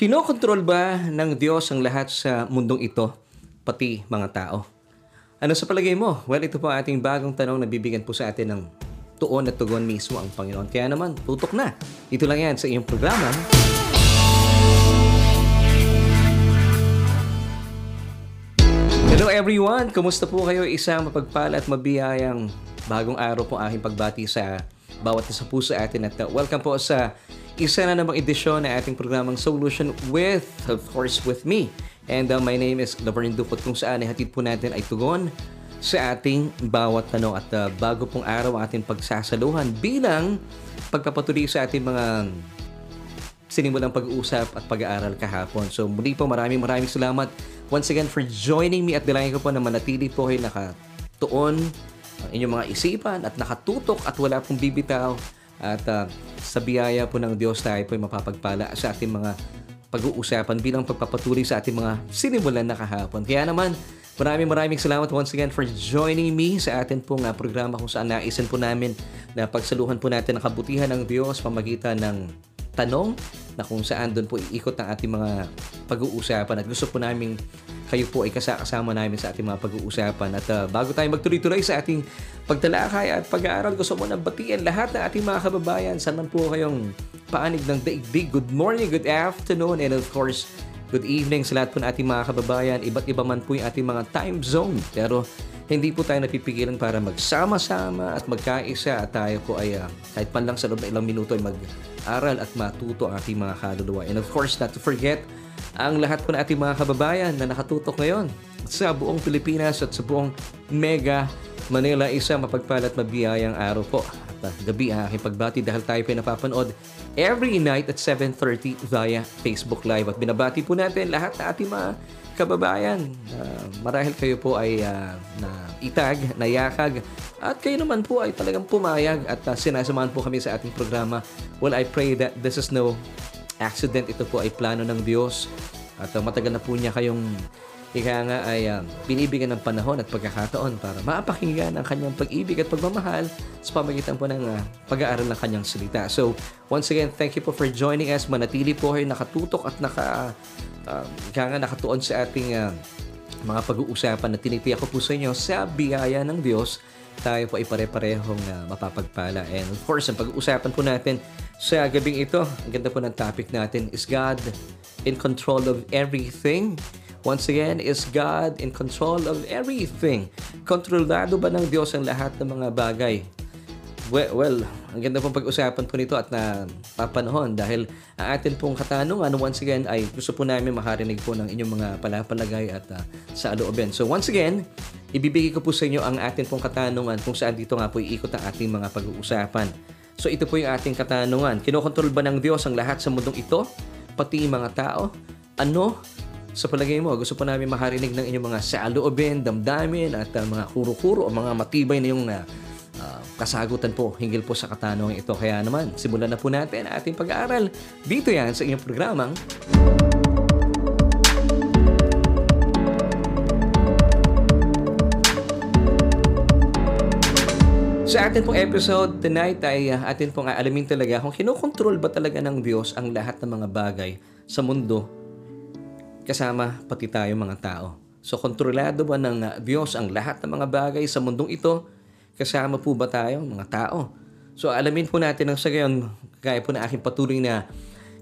Kinokontrol ba ng Diyos ang lahat sa mundong ito, pati mga tao? Ano sa palagay mo? Well, ito po ang ating bagong tanong na bibigyan po sa atin ng tuon at tugon mismo ang Panginoon. Kaya naman, tutok na. Ito lang yan sa iyong programa. Hello everyone! Kumusta po kayo? Isang mapagpala at mabiyayang bagong araw po aking pagbati sa bawat isa po sa atin at uh, welcome po sa isa na namang edisyon ng ating programang Solution with, of course, with me. And uh, my name is Laverne Dupot kung saan hatid po natin ay tugon sa ating bawat tanong at uh, bago pong araw ating pagsasaluhan bilang pagpapatuloy sa ating mga sinimulang pag-uusap at pag-aaral kahapon. So muli po maraming maraming salamat once again for joining me at dalayan ko po na manatili po kayo nakatuon ang inyong mga isipan at nakatutok at wala pong bibitaw at uh, sa biyaya po ng Diyos tayo po ay mapapagpala sa ating mga pag-uusapan bilang pagpapatuloy sa ating mga sinimulan na kahapon. Kaya naman, maraming maraming salamat once again for joining me sa atin pong uh, programa kung saan naisin po namin na pagsaluhan po natin ang kabutihan ng Diyos pamagitan ng tanong na kung saan doon po iikot ang ating mga pag-uusapan at gusto po namin kayo po ay kasama namin sa ating mga pag-uusapan. At uh, bago tayo magtuloy-tuloy sa ating pagtalakay at pag-aaral, gusto mo nang batian lahat ng ating mga kababayan. Saan man po kayong paanig ng daigdig. Good morning, good afternoon, and of course, good evening sa lahat po ng ating mga kababayan. Iba't iba man po yung ating mga time zone. Pero hindi po tayo napipigilan para magsama-sama at magkaisa at tayo po ay uh, kahit man lang sa loob ng ilang minuto ay mag-aral at matuto ang ating mga kaluluwa. And of course, not to forget, ang lahat po ng ating mga kababayan na nakatutok ngayon sa buong Pilipinas at sa buong Mega Manila. Isa mapagpalat mabiyayang araw po uh, gabi ang aking pagbati dahil tayo po napapanood every night at 7.30 via Facebook Live. At binabati po natin lahat na ating mga kababayan. Uh, marahil kayo po ay uh, na itag, nayakag, at kayo naman po ay talagang pumayag at uh, sinasamahan po kami sa ating programa. Well, I pray that this is no accident. Ito po ay plano ng Diyos at uh, matagal na po niya kayong ika nga ay uh, binibigyan ng panahon at pagkakataon para maapakinggan ang kanyang pag-ibig at pagmamahal sa pamagitan po ng uh, pag-aaral ng kanyang salita. So, once again, thank you po for joining us. Manatili po kayo nakatutok at naka, uh, ika nga nakatuon sa ating uh, mga pag-uusapan na tinitiyak ko po sa inyo sa biyaya ng Diyos tayo po ay pare-parehong uh, mapapagpala. And of course, ang pag-uusapan po natin sa gabing ito, ang ganda po ng topic natin, is God in control of everything? Once again, is God in control of everything? Kontrolado ba ng Diyos ang lahat ng mga bagay? Well, well ang ganda pong pag-usapan po nito at na papanahon dahil ang atin pong katanungan once again ay gusto po namin makarinig po ng inyong mga palapalagay at uh, sa aloobin. So once again, ibibigay ko po sa inyo ang atin pong katanungan kung saan dito nga po iikot ang ating mga pag-uusapan. So ito po yung ating katanungan. Kinokontrol ba ng Diyos ang lahat sa mundong ito? Pati mga tao? Ano sa palagay mo, gusto po namin makarinig ng inyong mga saloobin, damdamin at uh, mga kuro-kuro o mga matibay na yung uh, uh, kasagutan po hinggil po sa katanungan ito. Kaya naman, simulan na po natin ating pag-aaral dito yan sa inyong programang Sa atin pong episode tonight ay uh, atin pong aalamin talaga kung kinokontrol ba talaga ng Diyos ang lahat ng mga bagay sa mundo kasama pati tayo mga tao. So kontrolado ba ng uh, Diyos ang lahat ng mga bagay sa mundong ito kasama po ba tayo mga tao? So alamin po natin ang sa gayon gaya po na aking patuloy na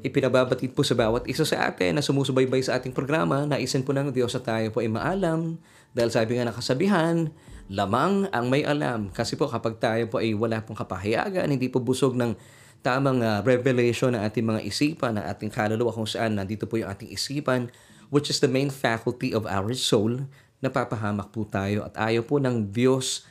ipinababatid po sa bawat isa sa atin na sumusubaybay sa ating programa. Naisin po ng Diyos sa tayo po ay maalam dahil sabi nga nakasabihan, lamang ang may alam. Kasi po kapag tayo po ay wala pong kapahayagan, hindi po busog ng tamang uh, revelation ng ating mga isipan, ng ating kaluluwa kung saan nandito po yung ating isipan, which is the main faculty of our soul, napapahamak po tayo at ayaw po ng Diyos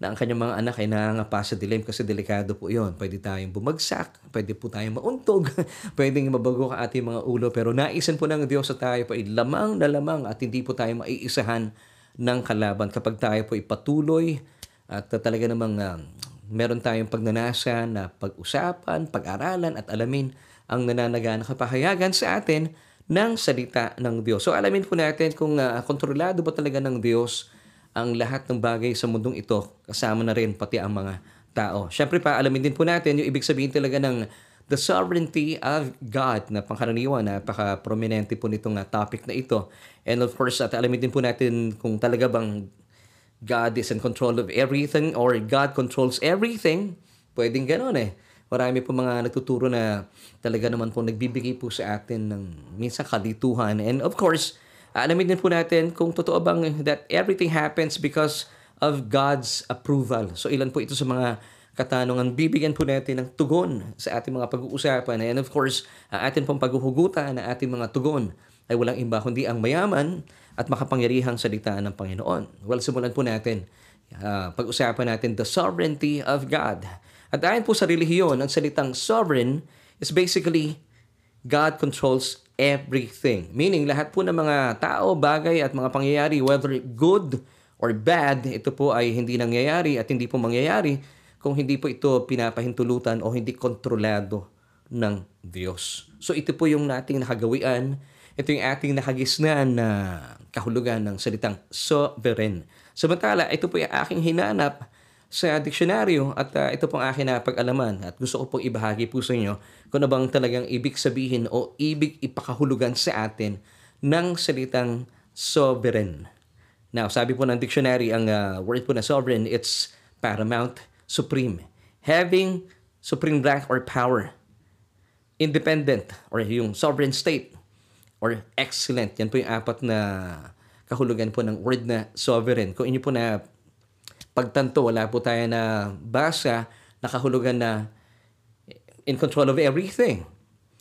na ang kanyang mga anak ay nangangapa sa dilim kasi delikado po yon. Pwede tayong bumagsak, pwede po tayong mauntog, pwedeng mabago ka ating mga ulo, pero naisan po ng Diyos sa tayo po ay lamang na lamang at hindi po tayo maiisahan ng kalaban. Kapag tayo po ipatuloy at talaga namang uh, meron tayong pagnanasa na pag-usapan, pag-aralan at alamin ang nananaga na kapahayagan sa atin ng salita ng Diyos. So alamin po natin kung uh, kontrolado ba talaga ng Diyos ang lahat ng bagay sa mundong ito, kasama na rin pati ang mga tao. Siyempre pa, alamin din po natin yung ibig sabihin talaga ng the sovereignty of God na pangkaraniwan, napaka-prominente po nitong uh, topic na ito. And of course, at alamin din po natin kung talaga bang God is in control of everything or God controls everything. Pwedeng gano'n eh. Marami po mga nagtuturo na talaga naman po nagbibigay po sa atin ng minsan kalituhan. And of course, alamin din po natin kung totoo bang that everything happens because of God's approval. So ilan po ito sa mga katanungan, bibigyan po natin ng tugon sa ating mga pag-uusapan. And of course, ang ating pong paghuhugutan na ating mga tugon ay walang iba kundi ang mayaman at makapangyarihang salita ng Panginoon. Well, simulan po natin. Uh, pag-usapan natin the sovereignty of God. At ayon po sa relihiyon, ang salitang sovereign is basically God controls everything. Meaning, lahat po ng mga tao, bagay at mga pangyayari, whether good or bad, ito po ay hindi nangyayari at hindi po mangyayari kung hindi po ito pinapahintulutan o hindi kontrolado ng Diyos. So ito po yung nating nakagawian, ito yung ating nakagisnan na kahulugan ng salitang sovereign. Samantala, ito po yung aking hinanap sa diksyonaryo at uh, ito pong akin na pag-alaman at gusto ko pong ibahagi po sa inyo kung ano bang talagang ibig sabihin o ibig ipakahulugan sa atin ng salitang sovereign. Now, sabi po ng dictionary, ang uh, word po na sovereign, it's paramount, supreme, having supreme rank or power, independent or yung sovereign state, or excellent. Yan po yung apat na kahulugan po ng word na sovereign. Kung inyo po na pagtanto, wala po tayo na basa na kahulugan na in control of everything.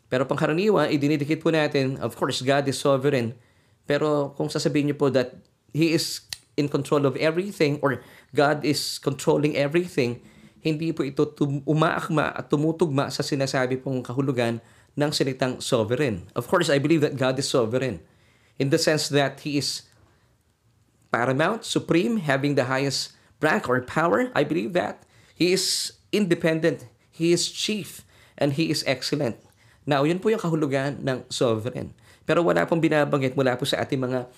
Pero pangkaraniwan, idinidikit po natin, of course, God is sovereign. Pero kung sasabihin niyo po that He is in control of everything or God is controlling everything, hindi po ito tum- umaakma at tumutugma sa sinasabi pong kahulugan ng salitang sovereign. Of course, I believe that God is sovereign in the sense that He is paramount, supreme, having the highest rank or power. I believe that. He is independent, He is chief, and He is excellent. Now, yun po yung kahulugan ng sovereign. Pero wala pong binabanggit mula po sa ating mga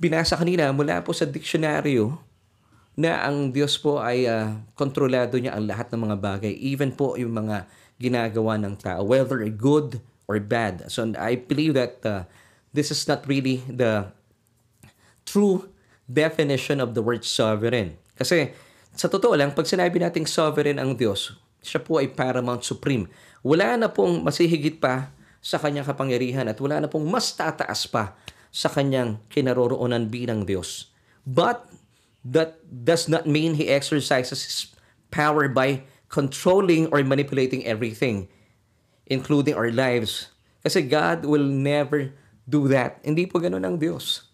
binasa kanina mula po sa diksyonaryo na ang Diyos po ay uh, kontrolado niya ang lahat ng mga bagay, even po yung mga ginagawa ng tao, whether good or bad. So I believe that uh, this is not really the true definition of the word sovereign. Kasi sa totoo lang, pag sinabi nating sovereign ang Diyos, siya po ay paramount supreme. Wala na pong masihigit pa sa kanyang kapangyarihan at wala na pong mas tataas pa sa kanyang kinaroroonan bilang Diyos. But that does not mean He exercises His power by controlling or manipulating everything, including our lives. Kasi God will never do that. Hindi po ganun ang Diyos.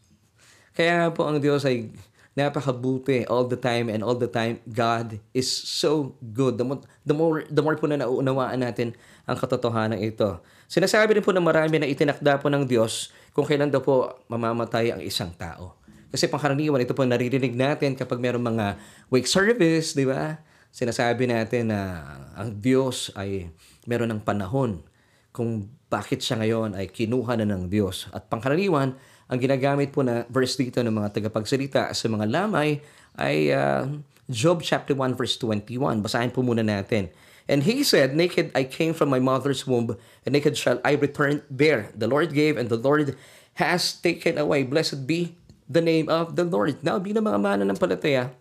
Kaya po ang Diyos ay napakabuti all the time and all the time God is so good. The more, the more, the more po na nauunawaan natin ang katotohanan ito. Sinasabi rin po ng marami na itinakda po ng Diyos kung kailan daw po mamamatay ang isang tao. Kasi pangkaraniwan, ito po naririnig natin kapag mayroong mga wake service, di ba? Sinasabi natin na ang Diyos ay meron ng panahon kung bakit siya ngayon ay kinuha na ng Diyos. At pangkaraniwan, ang ginagamit po na verse dito ng mga tagapagsalita sa mga lamay ay uh, Job chapter 1 verse 21. Basahin po muna natin. And he said, Naked I came from my mother's womb, and naked shall I return there. The Lord gave, and the Lord has taken away. Blessed be the name of the Lord. Now, bilang mga mananampalataya,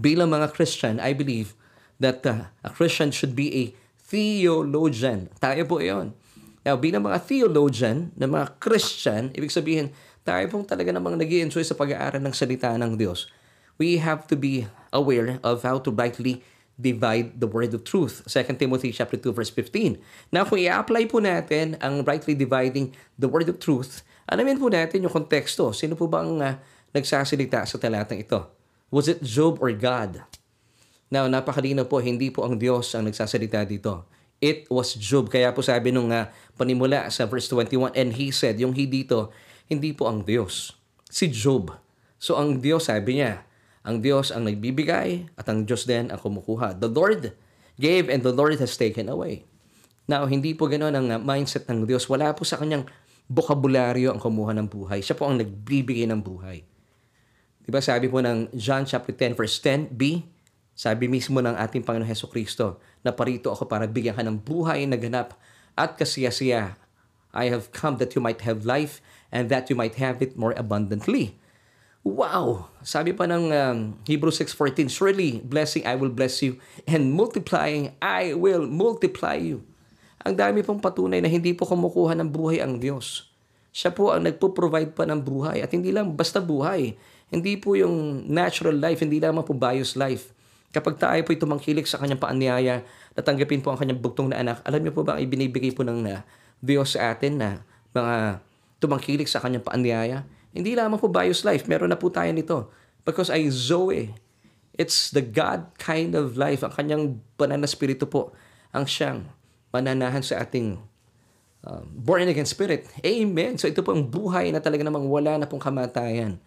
bilang mga Christian, I believe that uh, a Christian should be a theologian. Tayo po yon. Now, bilang mga theologian, na mga Christian, ibig sabihin, tayo pong talaga namang nag enjoy sa pag-aaral ng salita ng Diyos. We have to be aware of how to rightly divide the word of truth. 2 Timothy chapter 2 verse 15. Now kung i-apply po natin ang rightly dividing the word of truth, alamin po natin yung konteksto. Sino po ba ang uh, nagsasalita sa talatang ito? Was it Job or God? Now, napakalino po, hindi po ang Diyos ang nagsasalita dito. It was Job. Kaya po sabi nung uh, panimula sa verse 21, and he said, yung he dito, hindi po ang Diyos. Si Job. So ang Diyos, sabi niya, ang Diyos ang nagbibigay at ang Diyos din ang kumukuha. The Lord gave and the Lord has taken away. Now, hindi po ganoon ang mindset ng Diyos. Wala po sa kanyang bokabularyo ang kumuha ng buhay. Siya po ang nagbibigay ng buhay. Diba sabi po ng John chapter 10 verse 10b, Sabi mismo ng ating Panginoon Heso Kristo, na parito ako para bigyan ka ng buhay na ganap at kasiyasiya. I have come that you might have life and that you might have it more abundantly. Wow! Sabi pa ng um, Hebrews 6.14, Surely, blessing I will bless you, and multiplying I will multiply you. Ang dami pong patunay na hindi po kumukuha ng buhay ang Diyos. Siya po ang nagpo-provide pa ng buhay. At hindi lang basta buhay. Hindi po yung natural life, hindi lamang po bios life. Kapag tayo po tumangkilik sa kanyang paanyaya, natanggapin po ang kanyang bugtong na anak, alam niyo po ba ang ibinibigay po ng uh, Diyos sa atin na mga tumangkilik sa kanyang paanyaya? Hindi lamang po bios life, meron na po tayo nito. Because ay Zoe, it's the God kind of life. Ang kanyang banana spirito po ang siyang mananahan sa ating um, born again spirit. Amen. So ito po ang buhay na talaga namang wala na pong kamatayan.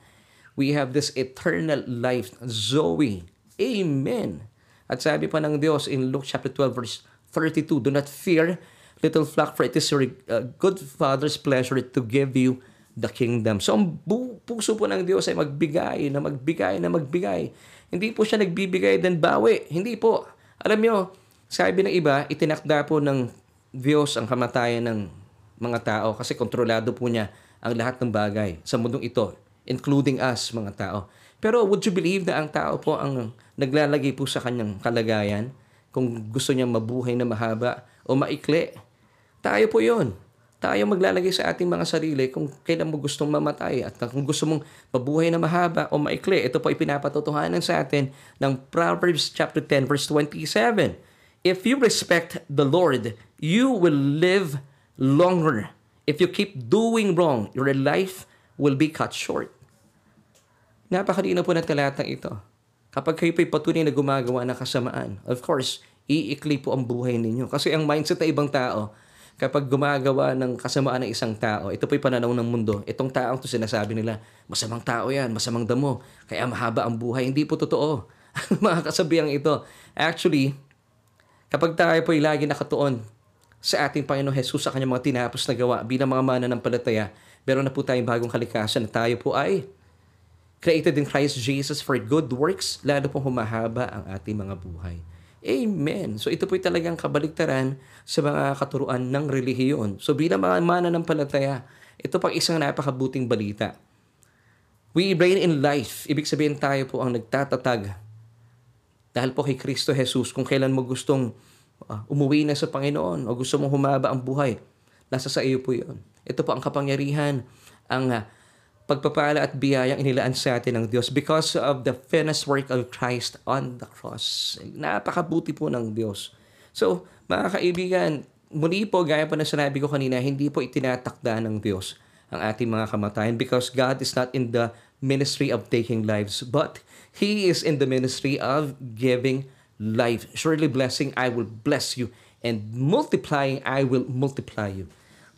We have this eternal life, Zoe. Amen. At sabi pa ng Diyos in Luke chapter 12 verse 32, Do not fear, little flock, for it is your uh, good Father's pleasure to give you the kingdom. So ang bu- puso po ng Diyos ay magbigay, na magbigay, na magbigay. Hindi po siya nagbibigay dan bawi. Hindi po. Alam nyo, sabi ng iba, itinakda po ng Diyos ang kamatayan ng mga tao kasi kontrolado po niya ang lahat ng bagay sa mundong ito, including us, mga tao. Pero would you believe na ang tao po ang naglalagay po sa kanyang kalagayan kung gusto niyang mabuhay na mahaba o maikli? Tayo po yon tayo maglalagay sa ating mga sarili kung kailan mo gustong mamatay at kung gusto mong mabuhay na mahaba o maikli. Ito po ipinapatotohanan sa atin ng Proverbs chapter 10 verse 27. If you respect the Lord, you will live longer. If you keep doing wrong, your life will be cut short. Napakalino po ng talatang ito. Kapag kayo po'y patunay na gumagawa ng kasamaan, of course, iikli po ang buhay ninyo. Kasi ang mindset ng ibang tao, kapag gumagawa ng kasamaan ng isang tao, ito po'y pananaw ng mundo. Itong taong to sinasabi nila, masamang tao yan, masamang damo, kaya mahaba ang buhay. Hindi po totoo. mga kasabihang ito. Actually, kapag tayo po'y lagi nakatuon sa ating Panginoon Jesus sa kanyang mga tinapos na gawa bilang mga mana ng palataya, meron na po tayong bagong kalikasan na tayo po ay created in Christ Jesus for good works, lalo pong humahaba ang ating mga buhay. Amen. So ito po'y talagang kabaligtaran sa mga katuruan ng relihiyon. So bilang mga mananampalataya, ito pang isang napakabuting balita. We reign in life. Ibig sabihin tayo po ang nagtatatag. Dahil po kay Kristo Jesus, kung kailan mo gustong uh, umuwi na sa Panginoon o gusto mong humaba ang buhay, nasa sa iyo po yun. Ito po ang kapangyarihan, ang uh, pagpapala at biyayang inilaan sa atin ng Diyos because of the finished work of Christ on the cross. Napakabuti po ng Diyos. So, mga kaibigan, muli po, gaya po na sinabi ko kanina, hindi po itinatakda ng Diyos ang ating mga kamatayan because God is not in the ministry of taking lives, but He is in the ministry of giving life. Surely blessing, I will bless you, and multiplying, I will multiply you.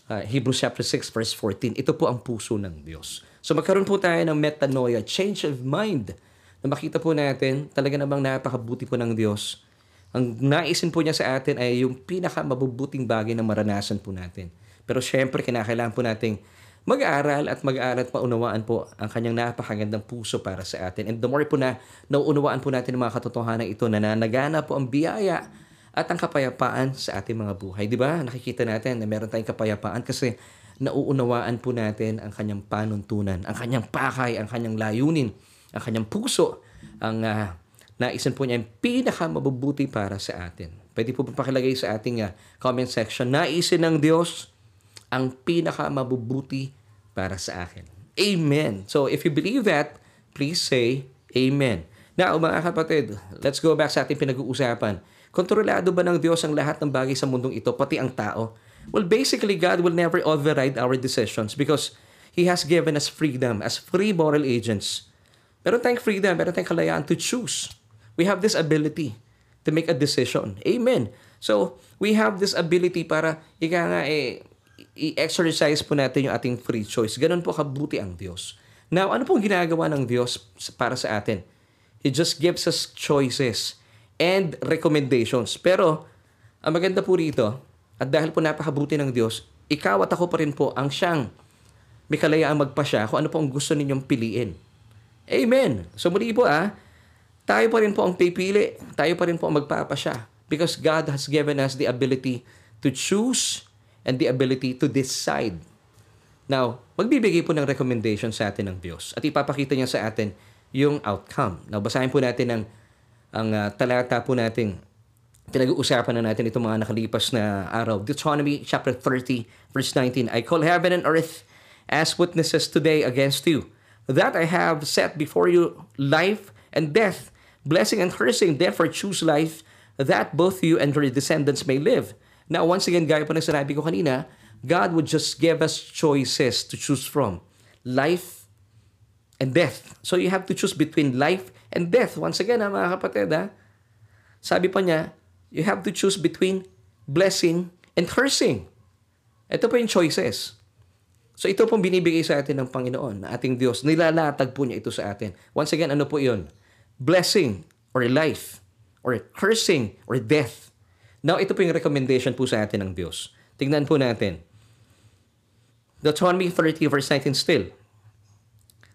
Uh, Hebrews chapter 6 verse 14. Ito po ang puso ng Diyos. So magkaroon po tayo ng metanoia, change of mind. Na makita po natin, talaga namang napakabuti po ng Diyos. Ang naisin po niya sa atin ay yung pinakamabubuting bagay na maranasan po natin. Pero syempre, kinakailangan po nating mag-aaral at mag-aaral at maunawaan po ang kanyang napakagandang puso para sa atin. And the more po na nauunawaan po natin ang mga katotohanan ito na nanagana po ang biyaya at ang kapayapaan sa ating mga buhay. Di ba? Nakikita natin na meron tayong kapayapaan kasi nauunawaan po natin ang kanyang panuntunan, ang kanyang pakay, ang kanyang layunin, ang kanyang puso, ang uh, naisan po niya yung pinakamabubuti para sa atin. Pwede po pakilagay sa ating uh, comment section, naisin ng Diyos ang pinakamabubuti para sa akin. Amen. So if you believe that, please say Amen. Now, mga kapatid, let's go back sa ating pinag-uusapan. Kontrolado ba ng Diyos ang lahat ng bagay sa mundong ito, pati ang tao? Well, basically, God will never override our decisions because He has given us freedom as free moral agents. Meron tayong freedom, meron tayong kalayaan to choose. We have this ability to make a decision. Amen. So, we have this ability para, ika nga, eh, i-exercise po natin yung ating free choice. Ganun po kabuti ang Diyos. Now, ano pong ginagawa ng Diyos para sa atin? He just gives us choices and recommendations. Pero, ang maganda po rito, at dahil po napakabuti ng Diyos, ikaw at ako pa rin po ang siyang may kalayaan magpasya kung ano po ang gusto ninyong piliin. Amen. So muli po ah, tayo pa rin po ang pipili. Tayo pa rin po ang magpapasya. Because God has given us the ability to choose and the ability to decide. Now, magbibigay po ng recommendation sa atin ng Diyos at ipapakita niya sa atin yung outcome. Now, basahin po natin ang, ang uh, talata po natin pinag-uusapan na natin itong mga nakalipas na araw. Deuteronomy chapter 30 verse 19, I call heaven and earth as witnesses today against you, that I have set before you life and death, blessing and cursing. Therefore choose life, that both you and your descendants may live. Now, once again, gaya po ng sinabi ko kanina, God would just give us choices to choose from. Life and death. So you have to choose between life and death. Once again, ha, mga kapatid, ha? sabi pa niya, you have to choose between blessing and cursing. Ito po yung choices. So ito pong binibigay sa atin ng Panginoon, ating Diyos. Nilalatag po niya ito sa atin. Once again, ano po yun? Blessing or life or cursing or death. Now, ito po yung recommendation po sa atin ng Diyos. Tingnan po natin. Deuteronomy 30 verse 19 still.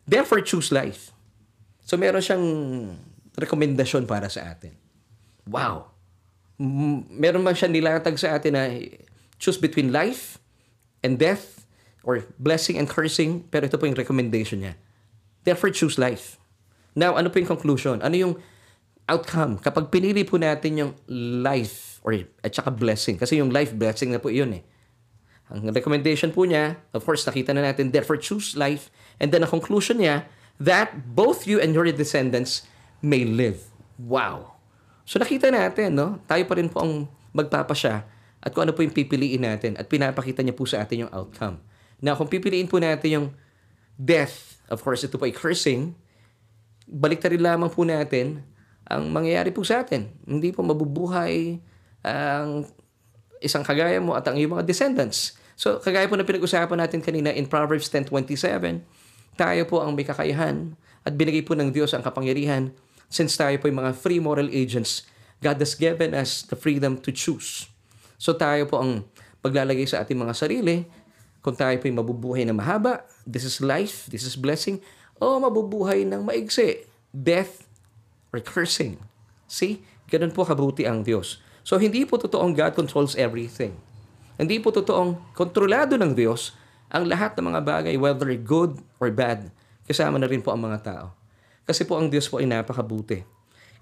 Therefore, choose life. So, meron siyang rekomendasyon para sa atin. Wow! Meron man siya nilatag sa atin na choose between life and death or blessing and cursing, pero ito po yung recommendation niya. Therefore, choose life. Now, ano po yung conclusion? Ano yung outcome? Kapag pinili po natin yung life or at saka blessing, kasi yung life blessing na po yun eh. Ang recommendation po niya, of course, nakita na natin, therefore choose life. And then ang conclusion niya, that both you and your descendants may live. Wow! So nakita natin, no? Tayo pa rin po ang magpapasya at kung ano po yung pipiliin natin at pinapakita niya po sa atin yung outcome. Now, kung pipiliin po natin yung death, of course, ito po ay cursing, balik rin lamang po natin ang mangyayari po sa atin. Hindi po mabubuhay ang isang kagaya mo at ang iyong mga descendants. So, kagaya po na pinag-usapan natin kanina in Proverbs 10.27, tayo po ang may kakayahan at binigay po ng Diyos ang kapangyarihan since tayo po yung mga free moral agents, God has given us the freedom to choose. So tayo po ang paglalagay sa ating mga sarili, kung tayo po yung mabubuhay na mahaba, this is life, this is blessing, o mabubuhay ng maigsi, death or cursing. See? Ganun po kabuti ang Diyos. So hindi po totoong God controls everything. Hindi po totoong kontrolado ng Diyos ang lahat ng mga bagay, whether good or bad. Kasama na rin po ang mga tao. Kasi po ang Diyos po ay napakabuti.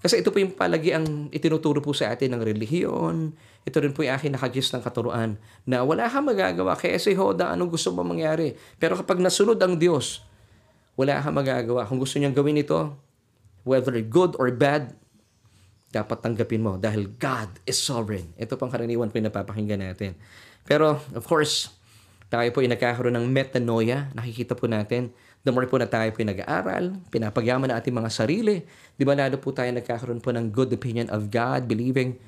Kasi ito po yung palagi ang itinuturo po sa atin ng relihiyon. Ito rin po yung akin nakagis ng katuruan na wala kang magagawa. Kaya si Hoda, anong gusto mo mangyari? Pero kapag nasunod ang Diyos, wala kang magagawa. Kung gusto niyang gawin ito, whether good or bad, dapat tanggapin mo dahil God is sovereign. Ito pang karaniwan po yung napapakinggan natin. Pero, of course, tayo po ay nagkakaroon ng metanoia. Nakikita po natin The more po na tayo po nag-aaral, pinapagyaman na ating mga sarili, di ba lalo po tayo nagkakaroon po ng good opinion of God, believing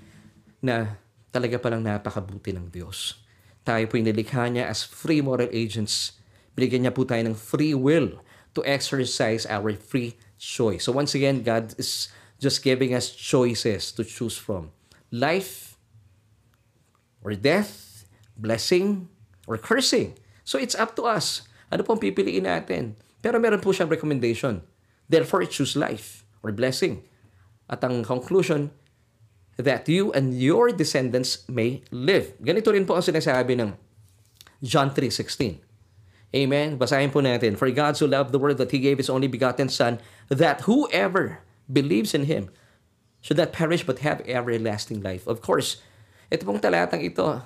na talaga palang napakabuti ng Diyos. Tayo po nilikha niya as free moral agents. Binigyan niya po tayo ng free will to exercise our free choice. So once again, God is just giving us choices to choose from. Life or death, blessing or cursing. So it's up to us. Ano pong pipiliin natin? Pero meron po siyang recommendation. Therefore, choose life or blessing. At ang conclusion, that you and your descendants may live. Ganito rin po ang sinasabi ng John 3.16. Amen? Basahin po natin. For God so loved the world that He gave His only begotten Son, that whoever believes in Him should not perish but have everlasting life. Of course, ito pong talatang ito,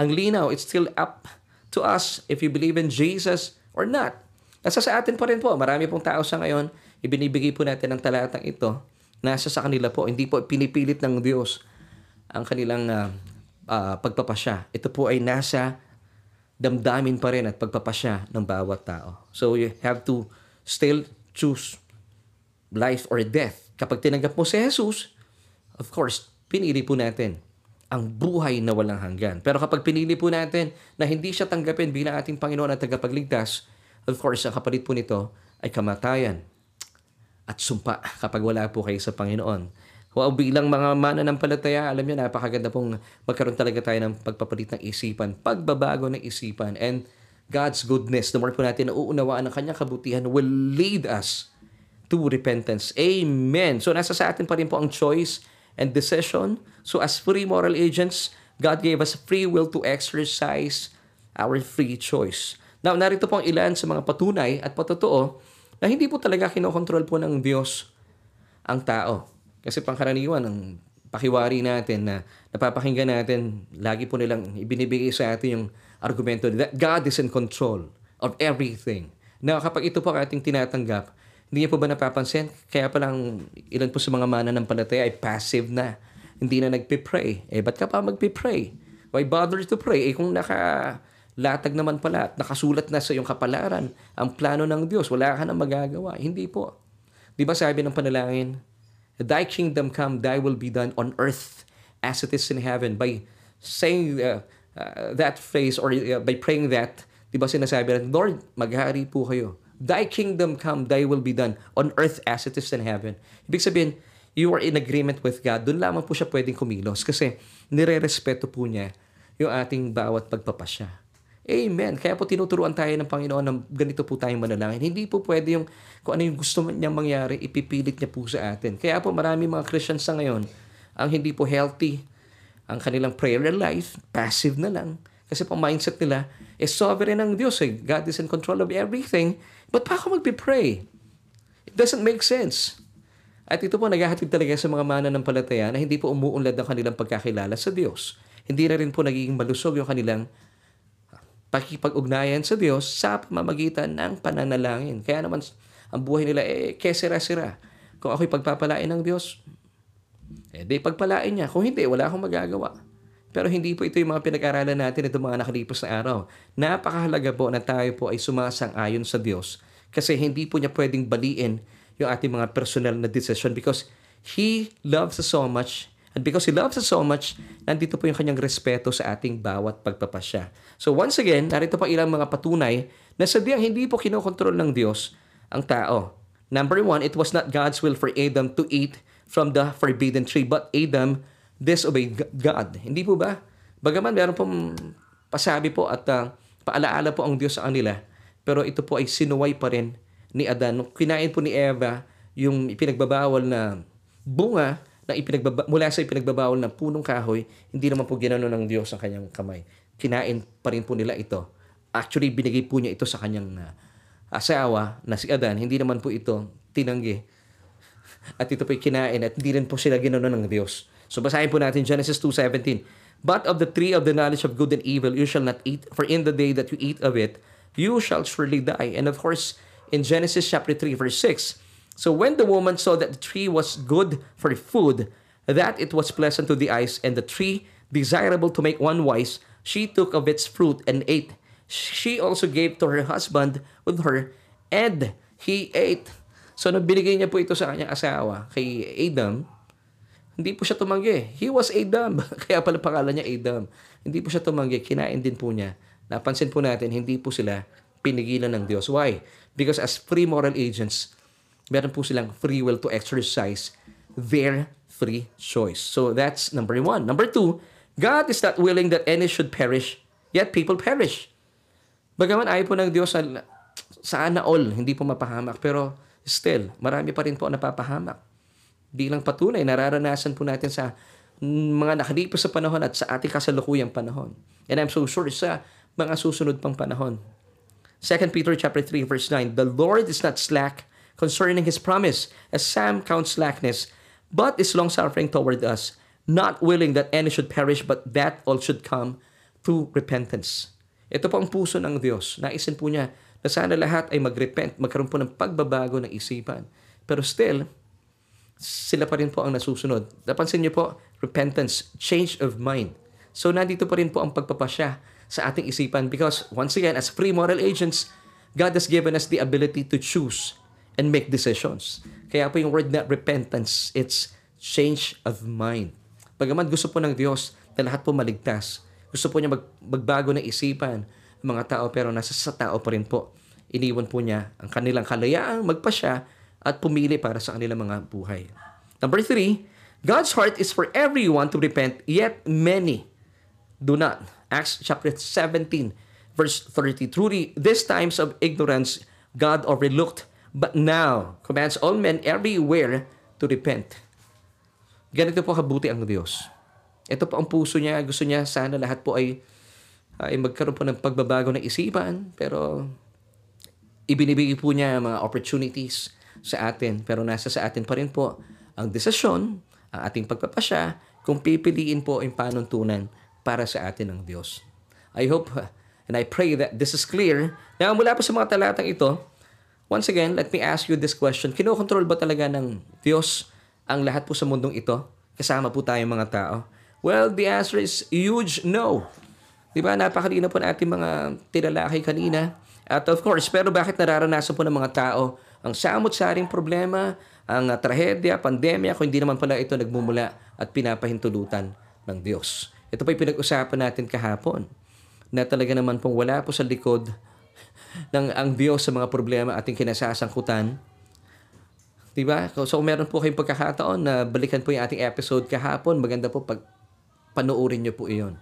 ang linaw, it's still up to us if you believe in Jesus or not. Nasa sa atin pa rin po. Marami pong tao sa ngayon, ibinibigay po natin ang talatang ito. Nasa sa kanila po. Hindi po pinipilit ng Diyos ang kanilang uh, uh, pagpapasya. Ito po ay nasa damdamin pa rin at pagpapasya ng bawat tao. So you have to still choose life or death. Kapag tinanggap mo si Jesus, of course, pinili po natin ang buhay na walang hanggan. Pero kapag pinili po natin na hindi siya tanggapin bilang ating Panginoon at tagapagligtas, Of course, ang kapalit po nito ay kamatayan at sumpa kapag wala po kayo sa Panginoon. Wow, bilang mga mananampalataya, alam niyo, napakaganda pong magkaroon talaga tayo ng pagpapalit ng isipan, pagbabago ng isipan, and God's goodness, the more po natin nauunawaan ang kanyang kabutihan, will lead us to repentance. Amen. So nasa sa atin pa rin po ang choice and decision. So as free moral agents, God gave us free will to exercise our free choice. Now, narito po ang ilan sa mga patunay at patotoo na hindi po talaga kinokontrol po ng Diyos ang tao. Kasi pangkaraniwan, ang pakiwari natin na napapakinggan natin, lagi po nilang ibinibigay sa atin yung argumento that God is in control of everything. Na kapag ito po ang ating tinatanggap, hindi niyo po ba napapansin? Kaya palang ilan po sa mga mana ng palataya ay passive na. Hindi na nagpe-pray. Eh, ba't ka pa magpe-pray? Why bother to pray? Eh, kung naka latag naman pala at nakasulat na sa iyong kapalaran ang plano ng Diyos, wala ka nang magagawa. Hindi po. Di ba sabi ng panalangin, Thy kingdom come, thy will be done on earth as it is in heaven. By saying uh, uh, that phrase or uh, by praying that, di ba sinasabi natin, Lord, maghari po kayo. Thy kingdom come, thy will be done on earth as it is in heaven. Ibig sabihin, you are in agreement with God. Doon lamang po siya pwedeng kumilos kasi nire-respeto po niya yung ating bawat pagpapasya. Amen. Kaya po tinuturuan tayo ng Panginoon ng ganito po tayong manalangin. Hindi po pwede yung kung ano yung gusto niya mangyari, ipipilit niya po sa atin. Kaya po marami mga Christians sa ngayon ang hindi po healthy. Ang kanilang prayer life, passive na lang. Kasi po mindset nila, is sovereign ng Diyos. Eh. God is in control of everything. But pa ako magpipray? It doesn't make sense. At ito po naghahatid talaga sa mga mana ng palataya na hindi po umuunlad ang kanilang pagkakilala sa Diyos. Hindi na rin po nagiging malusog yung kanilang pakipag-ugnayan sa Diyos sa pamamagitan ng pananalangin. Kaya naman, ang buhay nila, eh, kesira-sira. Kung ako'y pagpapalain ng Diyos, eh, di pagpalain niya. Kung hindi, wala akong magagawa. Pero hindi po ito yung mga pinag-aralan natin itong mga nakalipas na araw. Napakahalaga po na tayo po ay sumasang-ayon sa Diyos. Kasi hindi po niya pwedeng baliin yung ating mga personal na decision because He loves us so much And because He loves us so much, nandito po yung kanyang respeto sa ating bawat pagpapasya. So once again, narito pa ilang mga patunay na sadyang hindi po kinokontrol ng Diyos ang tao. Number one, it was not God's will for Adam to eat from the forbidden tree, but Adam disobeyed God. Hindi po ba? Bagaman meron pong pasabi po at uh, paalaala po ang Diyos sa kanila, pero ito po ay sinuway pa rin ni Adan. Kinain po ni Eva yung ipinagbabawal na bunga, na ipinagbaba, mula sa ipinagbabawal ng punong kahoy, hindi naman po ginano ng Diyos ang kanyang kamay. Kinain pa rin po nila ito. Actually, binigay po niya ito sa kanyang uh, asawa na si Adan. Hindi naman po ito tinanggi. At ito po kinain at hindi rin po sila ginano ng Diyos. So basahin po natin Genesis 2.17. But of the tree of the knowledge of good and evil you shall not eat, for in the day that you eat of it, you shall surely die. And of course, in Genesis chapter 3 verse 6, So when the woman saw that the tree was good for food, that it was pleasant to the eyes, and the tree desirable to make one wise, she took of its fruit and ate. She also gave to her husband with her, and he ate. So nung binigay niya po ito sa kanyang asawa, kay Adam, hindi po siya tumanggi. He was Adam. Kaya pala pangalan niya Adam. Hindi po siya tumanggi. Kinain din po niya. Napansin po natin, hindi po sila pinigilan ng Diyos. Why? Because as free moral agents, meron po silang free will to exercise their free choice. So that's number one. Number two, God is not willing that any should perish, yet people perish. Bagaman ayaw po ng Diyos sa, sana all, hindi po mapahamak. Pero still, marami pa rin po napapahamak. Di lang patunay, nararanasan po natin sa mga nakalipas sa panahon at sa ating kasalukuyang panahon. And I'm so sure sa mga susunod pang panahon. 2 Peter chapter 3 verse 9, The Lord is not slack concerning his promise, as some count slackness, but is long-suffering toward us, not willing that any should perish, but that all should come to repentance. Ito po ang puso ng Diyos. Naisin po niya na sana lahat ay mag-repent, magkaroon po ng pagbabago ng isipan. Pero still, sila pa rin po ang nasusunod. Napansin niyo po, repentance, change of mind. So nandito pa rin po ang pagpapasya sa ating isipan because once again, as free moral agents, God has given us the ability to choose and make decisions. Kaya po yung word na repentance, it's change of mind. Bagaman gusto po ng Diyos na lahat po maligtas, gusto po niya mag, magbago ng isipan ng mga tao pero nasa sa tao pa rin po. Iniwan po niya ang kanilang kalayaang magpasya at pumili para sa kanilang mga buhay. Number three, God's heart is for everyone to repent, yet many do not. Acts chapter 17, verse 30. Truly, these times of ignorance God overlooked but now commands all men everywhere to repent. Ganito po kabuti ang Diyos. Ito po ang puso niya. Gusto niya sana lahat po ay, ay magkaroon po ng pagbabago ng isipan. Pero ibinibigay po niya mga opportunities sa atin. Pero nasa sa atin pa rin po ang desisyon, ang ating pagpapasya, kung pipiliin po ang panuntunan para sa atin ng Diyos. I hope and I pray that this is clear. Now, mula po sa mga talatang ito, once again, let me ask you this question. Kinokontrol ba talaga ng Diyos ang lahat po sa mundong ito? Kasama po tayong mga tao? Well, the answer is huge no. Di ba? Napakalina po natin mga tinalakay kanina. At of course, pero bakit nararanasan po ng mga tao ang samot-saring problema, ang trahedya, pandemya, kung hindi naman pala ito nagmumula at pinapahintulutan ng Diyos. Ito pa yung pinag-usapan natin kahapon na talaga naman pong wala po sa likod ng ang Diyos sa mga problema ating kinasasangkutan. Diba? So, kung meron po kayong pagkakataon na balikan po yung ating episode kahapon, maganda po pag panoorin nyo po iyon.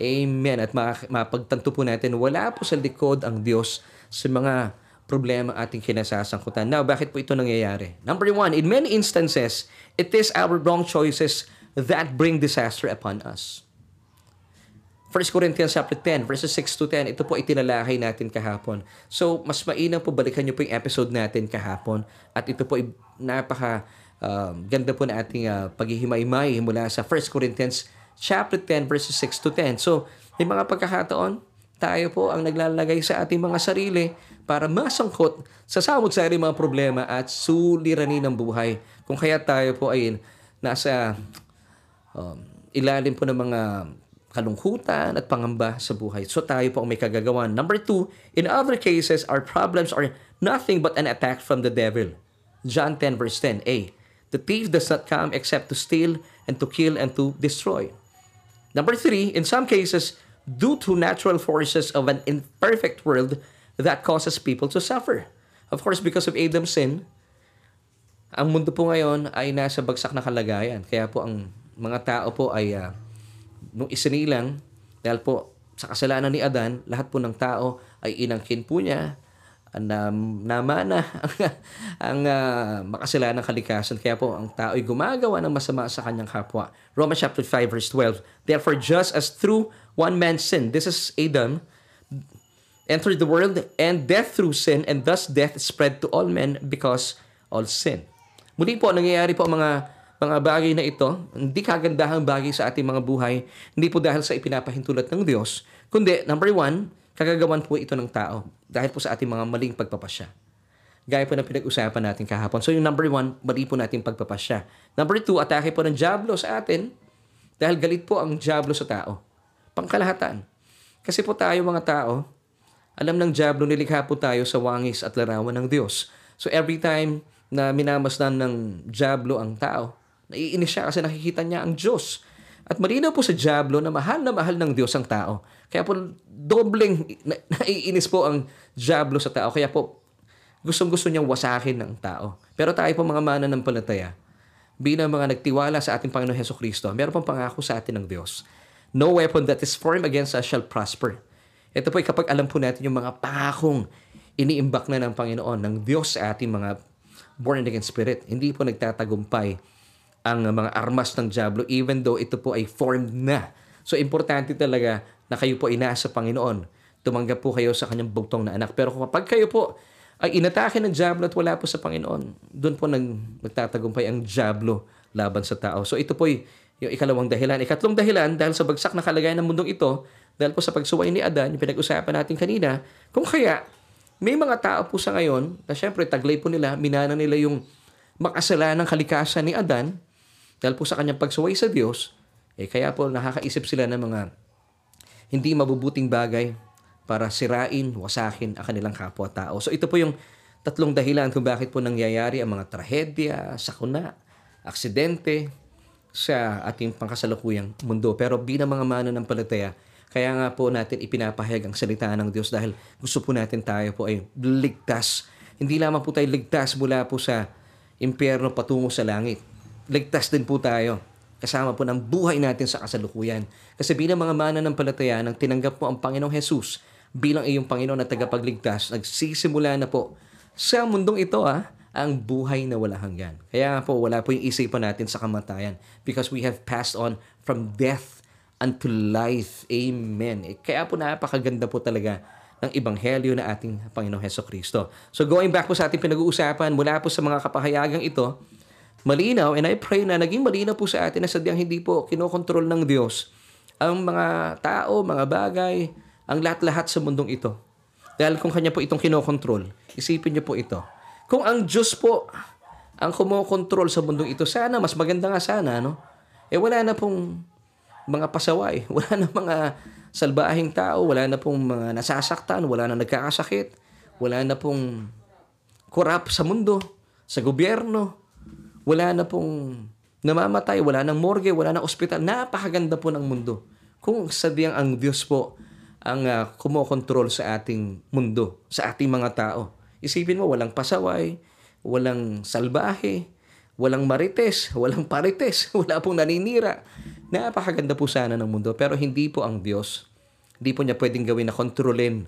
Amen. At mapagtanto po natin, wala po sa likod ang Diyos sa mga problema ating kinasasangkutan. Now, bakit po ito nangyayari? Number one, in many instances, it is our wrong choices that bring disaster upon us. 1 Corinthians chapter 10, verses 6 to 10, ito po itinalakay natin kahapon. So, mas mainam po balikan nyo po yung episode natin kahapon. At ito po napaka uh, ganda po na ating uh, paghihimay-may mula sa 1 Corinthians chapter 10, verses 6 to 10. So, may mga pagkakataon, tayo po ang naglalagay sa ating mga sarili para masangkot sa samot-sari mga problema at suliranin ng buhay. Kung kaya tayo po ay nasa um, ilalim po ng mga kalungkutan at pangamba sa buhay. So tayo po ang may kagagawan. Number two, in other cases, our problems are nothing but an attack from the devil. John 10 verse 10, A. The thief does not come except to steal and to kill and to destroy. Number three, in some cases, due to natural forces of an imperfect world that causes people to suffer. Of course, because of Adam's sin, ang mundo po ngayon ay nasa bagsak na kalagayan. Kaya po ang mga tao po ay uh, nung isinilang, dahil po sa kasalanan ni Adan, lahat po ng tao ay inangkin po niya na namana ang, ang uh, makasalanan ng kalikasan. Kaya po ang tao ay gumagawa ng masama sa kanyang kapwa. Romans chapter 5 verse 12. Therefore, just as through one man's sin, this is Adam, entered the world, and death through sin, and thus death spread to all men because all sin. Muli po, nangyayari po mga mga bagay na ito, hindi kagandahang bagay sa ating mga buhay, hindi po dahil sa ipinapahintulot ng Diyos, kundi, number one, kagagawan po ito ng tao dahil po sa ating mga maling pagpapasya. Gaya po na pinag-usapan natin kahapon. So yung number one, mali po natin pagpapasya. Number two, atake po ng Diablo sa atin dahil galit po ang Diablo sa tao. Pangkalahatan. Kasi po tayo mga tao, alam ng Diablo nilikha po tayo sa wangis at larawan ng Diyos. So every time na minamasdan ng Diablo ang tao, Naiinis siya kasi nakikita niya ang Diyos. At malinaw po sa Diablo na mahal na mahal ng Diyos ang tao. Kaya po dobleng na, naiinis po ang Diablo sa tao. Kaya po gustong-gusto niyang wasakin ng tao. Pero tayo po mga mana ng palataya, bilang mga nagtiwala sa ating Panginoon Heso Kristo, meron pong pangako sa atin ng Diyos. No weapon that is formed against us shall prosper. Ito po ay kapag alam po natin yung mga pangakong iniimbak na ng Panginoon, ng Diyos sa ating mga born again spirit. Hindi po nagtatagumpay ang mga armas ng Diablo even though ito po ay formed na. So importante talaga na kayo po inasa Panginoon. Tumanggap po kayo sa kanyang bugtong na anak. Pero kapag kayo po ay inatake ng Diablo at wala po sa Panginoon, doon po nag, magtatagumpay ang Diablo laban sa tao. So ito po yung ikalawang dahilan. Ikatlong dahilan, dahil sa bagsak na kalagayan ng mundong ito, dahil po sa pagsuway ni Adan, yung pinag-usapan natin kanina, kung kaya, may mga tao po sa ngayon, na syempre taglay po nila, minana nila yung makasalanang kalikasan ni Adan, dahil po sa kanyang pagsuway sa Diyos, eh kaya po nakakaisip sila ng mga hindi mabubuting bagay para sirain, wasakin ang kanilang kapwa-tao. So ito po yung tatlong dahilan kung bakit po nangyayari ang mga trahedya, sakuna, aksidente sa ating pangkasalukuyang mundo. Pero bilang mga mana ng palataya, kaya nga po natin ipinapahayag ang salita ng Diyos dahil gusto po natin tayo po ay ligtas. Hindi lamang po tayo ligtas mula po sa impyerno patungo sa langit ligtas din po tayo kasama po ng buhay natin sa kasalukuyan. Kasi bilang mga mana ng palataya, nang tinanggap mo ang Panginoong Jesus bilang iyong Panginoon na tagapagligtas, nagsisimula na po sa mundong ito ah, ang buhay na wala hanggan. Kaya po, wala po yung isipan natin sa kamatayan because we have passed on from death unto life. Amen. Eh, kaya po napakaganda po talaga ng Ebanghelyo na ating Panginoong Heso Kristo. So going back po sa ating pinag-uusapan, mula po sa mga kapahayagang ito, malinaw, and I pray na naging malinaw po sa atin na sadyang hindi po kinokontrol ng Diyos ang mga tao, mga bagay, ang lahat-lahat sa mundong ito. Dahil kung kanya po itong kinokontrol, isipin niyo po ito kung ang Diyos po ang kumokontrol sa mundong ito, sana, mas maganda nga sana, no? Eh wala na pong mga pasaway, wala na mga salbahing tao, wala na pong mga nasasaktan, wala na nagkakasakit, wala na pong korap sa mundo, sa gobyerno, wala na pong namamatay, wala nang morgue, wala nang ospital. Napakaganda po ng mundo. Kung sadyang ang Diyos po ang uh, kumokontrol sa ating mundo, sa ating mga tao. Isipin mo, walang pasaway, walang salbahe, walang marites, walang parites, wala pong naninira. Napakaganda po sana ng mundo, pero hindi po ang Diyos. Hindi po niya pwedeng gawin na kontrolin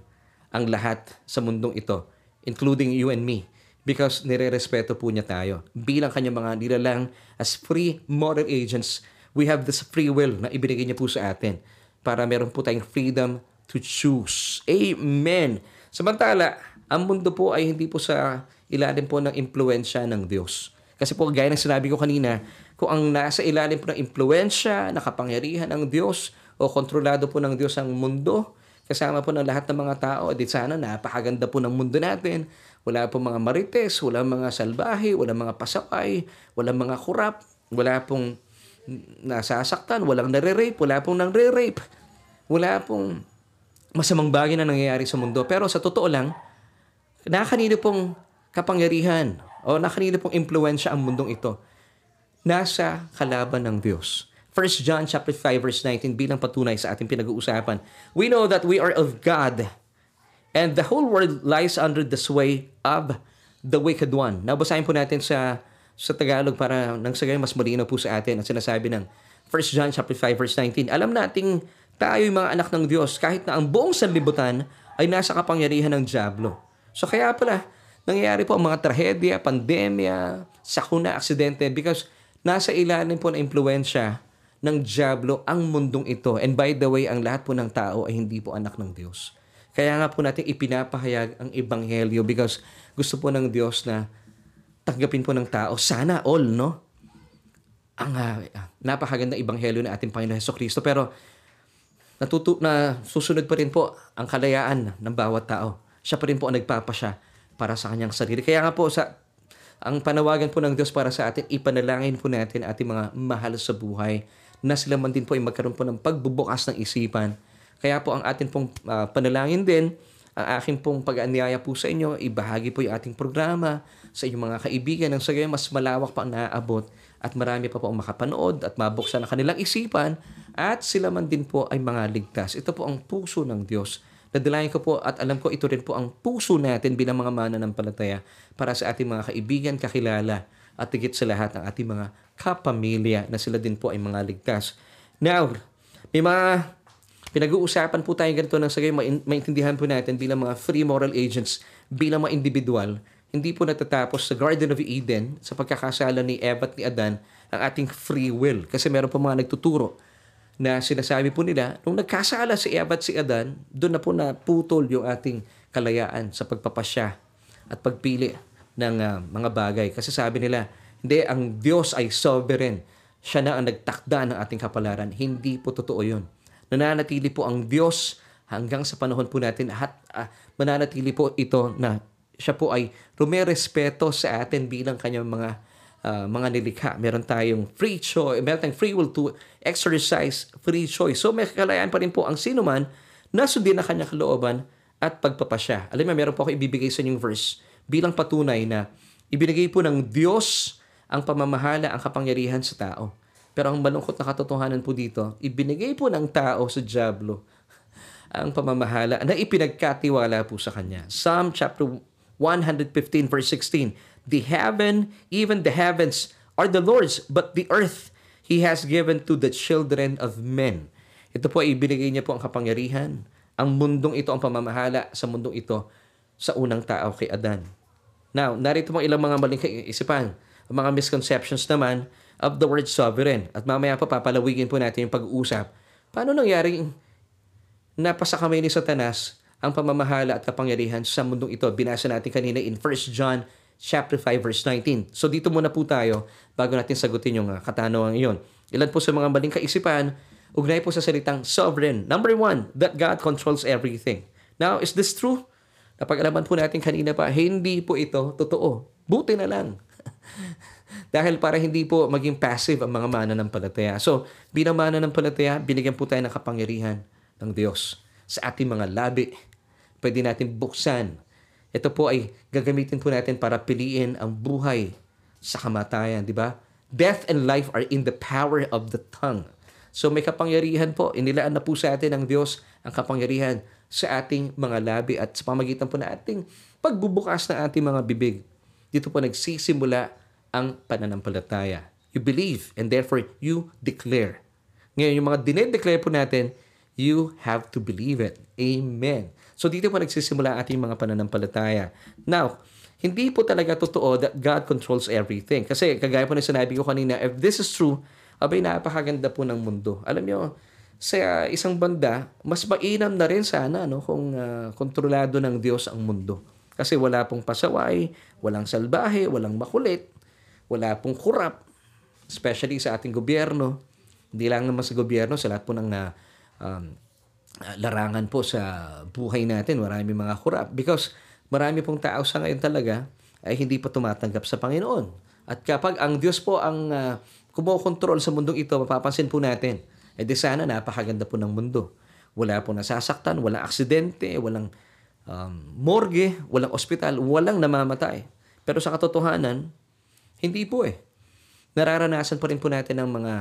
ang lahat sa mundong ito, including you and me, because nire-respeto po niya tayo. Bilang kanyang mga nilalang as free moral agents, we have this free will na ibinigay niya po sa atin para meron po tayong freedom to choose. Amen. Samantala, ang mundo po ay hindi po sa ilalim po ng impluensya ng Diyos. Kasi po, gaya ng sinabi ko kanina, kung ang nasa ilalim po ng impluensya, nakapangyarihan ng Diyos, o kontrolado po ng Diyos ang mundo, kasama po ng lahat ng mga tao, di sana napakaganda po ng mundo natin. Wala po mga marites, wala mga salbahe, wala mga pasakay, wala mga kurap, wala pong nasasaktan, walang nare-rape, wala pong nang-re-rape, wala pong masamang bagay na nangyayari sa mundo. Pero sa totoo lang, Nakakanino pong kapangyarihan o nakakanino pong impluensya ang mundong ito? Nasa kalaban ng Diyos. 1 John chapter 5 verse 19 bilang patunay sa ating pinag-uusapan. We know that we are of God and the whole world lies under the sway of the wicked one. Nabasahin po natin sa sa Tagalog para nang sa mas malinaw po sa atin ang sinasabi ng 1 John chapter 5 verse 19. Alam nating tayo mga anak ng Diyos kahit na ang buong sanlibutan ay nasa kapangyarihan ng Diablo. So kaya pala, nangyayari po ang mga trahedya, pandemya, sakuna, aksidente because nasa ilalim po ng impluensya ng Diablo ang mundong ito. And by the way, ang lahat po ng tao ay hindi po anak ng Diyos. Kaya nga po natin ipinapahayag ang Ebanghelyo because gusto po ng Diyos na tanggapin po ng tao. Sana all, no? Ang uh, napakaganda Ebanghelyo na ating Panginoon Heso Kristo. Pero natutu na susunod pa rin po ang kalayaan ng bawat tao siya pa rin po ang nagpapasya para sa kanyang sarili. Kaya nga po sa ang panawagan po ng Diyos para sa atin, ipanalangin po natin ating mga mahal sa buhay na sila man din po ay magkaroon po ng pagbubukas ng isipan. Kaya po ang atin pong uh, panalangin din, ang aking pong pag-anyaya po sa inyo, ibahagi po yung ating programa sa inyong mga kaibigan nang sa gayon mas malawak pa ang naaabot at marami pa po ang makapanood at mabuksan ang kanilang isipan at sila man din po ay mga ligtas. Ito po ang puso ng Diyos Nadalayan ko po at alam ko ito rin po ang puso natin bilang mga mananampalataya para sa ating mga kaibigan, kakilala at higit sa lahat ang ating mga kapamilya na sila din po ay mga ligtas. Now, may mga pinag-uusapan po tayo ganito ng sagay maintindihan po natin bilang mga free moral agents, bilang mga individual, hindi po natatapos sa Garden of Eden sa pagkakasala ni Eva at ni Adan ang ating free will. Kasi meron po mga nagtuturo na sinasabi po nila, nung nagkasala si Eva at si Adan, doon na po na putol yung ating kalayaan sa pagpapasya at pagpili ng uh, mga bagay. Kasi sabi nila, hindi, ang Diyos ay sovereign. Siya na ang nagtakda ng ating kapalaran. Hindi po totoo yun. Nananatili po ang Diyos hanggang sa panahon po natin at uh, mananatili po ito na siya po ay rumerespeto sa atin bilang kanyang mga uh, mga nilikha. Meron tayong free choice, meron tayong free will to exercise free choice. So may kalayaan pa rin po ang sino man na sundin na kanyang kalooban at pagpapasya. Alam mo, meron po ako ibibigay sa inyong verse bilang patunay na ibinigay po ng Diyos ang pamamahala, ang kapangyarihan sa tao. Pero ang malungkot na katotohanan po dito, ibinigay po ng tao sa Diablo ang pamamahala na ipinagkatiwala po sa kanya. Psalm chapter 115 verse 16, The heaven, even the heavens, are the Lord's, but the earth He has given to the children of men. Ito po ay ibinigay niya po ang kapangyarihan. Ang mundong ito, ang pamamahala sa mundong ito sa unang tao kay Adan. Now, narito mga ilang mga maling kaisipan, mga misconceptions naman of the word sovereign. At mamaya pa papalawigin po natin yung pag-uusap. Paano nangyaring napasa kamay ni Satanas ang pamamahala at kapangyarihan sa mundong ito? Binasa natin kanina in 1 John chapter 5 verse 19. So dito muna po tayo bago natin sagutin yung uh, katanungan iyon. Ilan po sa mga maling kaisipan, ugnay po sa salitang sovereign. Number one, that God controls everything. Now, is this true? Napag-alaman po natin kanina pa, hindi po ito totoo. Buti na lang. Dahil para hindi po maging passive ang mga mananampalataya. So, bilang mananampalataya, binigyan po tayo ng kapangyarihan ng Diyos sa ating mga labi. Pwede natin buksan. Ito po ay gagamitin po natin para piliin ang buhay sa kamatayan, di ba? Death and life are in the power of the tongue. So may kapangyarihan po, inilaan na po sa atin ng Diyos ang kapangyarihan sa ating mga labi at sa pamagitan po na ating pagbubukas ng ating mga bibig. Dito po nagsisimula ang pananampalataya. You believe and therefore you declare. Ngayon, yung mga dinedeclare po natin, you have to believe it. Amen. So dito po nagsisimula ating mga pananampalataya. Now, hindi po talaga totoo that God controls everything. Kasi kagaya po na sinabi ko kanina, if this is true, abay napakaganda po ng mundo. Alam nyo, sa isang banda, mas mainam na rin sana no, kung uh, kontrolado ng Diyos ang mundo. Kasi wala pong pasaway, walang salbahe, walang makulit, wala pong kurap, especially sa ating gobyerno. Hindi lang naman sa gobyerno, sa lahat po ng na, um, larangan po sa buhay natin, marami mga kurap. Because marami pong tao sa ngayon talaga ay hindi pa tumatanggap sa Panginoon. At kapag ang Diyos po ang uh, kumokontrol sa mundong ito, mapapansin po natin, eh di sana napakaganda po ng mundo. Wala po nasasaktan, walang aksidente, walang um, morgue, walang ospital, walang namamatay. Pero sa katotohanan, hindi po eh. Nararanasan pa rin po natin ng mga,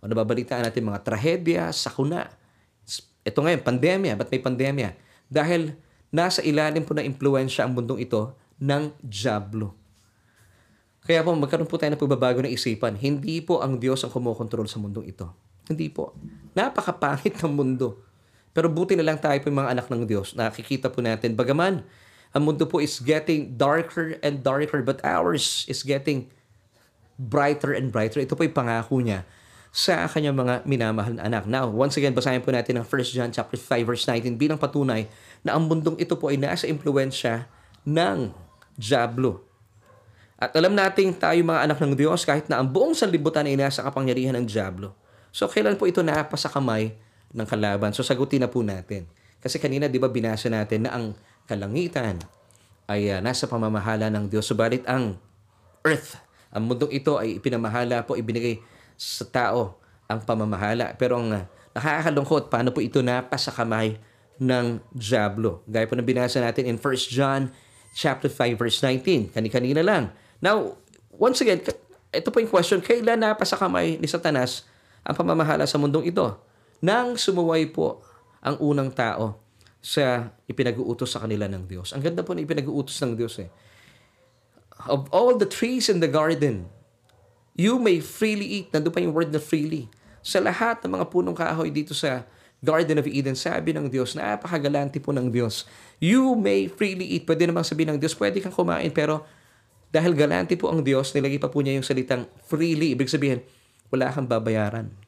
o nababalitaan natin mga trahedya, sakuna. Ito ngayon, pandemya. Ba't may pandemya? Dahil nasa ilalim po ng impluensya ang mundong ito ng Diablo. Kaya po, magkaroon po tayo ng pagbabago ng isipan. Hindi po ang Diyos ang kumokontrol sa mundong ito. Hindi po. Napakapangit ng mundo. Pero buti na lang tayo po yung mga anak ng Diyos. Nakikita po natin. Bagaman, ang mundo po is getting darker and darker but ours is getting brighter and brighter. Ito po yung pangako niya sa kanyang mga minamahal na anak. Now, once again, basahin po natin ang 1 John chapter 5 verse 19 bilang patunay na ang mundong ito po ay nasa impluensya ng Diablo. At alam nating tayo mga anak ng Diyos kahit na ang buong sanlibutan ay nasa kapangyarihan ng Diablo. So, kailan po ito napasa kamay ng kalaban? So, sagutin na po natin. Kasi kanina, di ba, binasa natin na ang kalangitan ay uh, nasa pamamahala ng Diyos. Subalit ang earth, ang mundong ito ay ipinamahala po, ibinigay sa tao ang pamamahala. Pero ang uh, nakakalungkot, paano po ito napasa kamay ng Diablo? Gaya po na binasa natin in 1 John chapter 5 verse 19. Kani-kanina lang. Now, once again, ito po yung question, kailan napasa kamay ni Satanas ang pamamahala sa mundong ito? Nang sumuway po ang unang tao sa ipinag-uutos sa kanila ng Diyos. Ang ganda po na ipinag-uutos ng Diyos eh. Of all the trees in the garden, you may freely eat. Nandun pa yung word na freely. Sa lahat ng mga punong kahoy dito sa Garden of Eden, sabi ng Diyos, napakagalante po ng Diyos. You may freely eat. Pwede namang sabihin ng Diyos, pwede kang kumain, pero dahil galante po ang Diyos, nilagay pa po niya yung salitang freely. Ibig sabihin, wala kang babayaran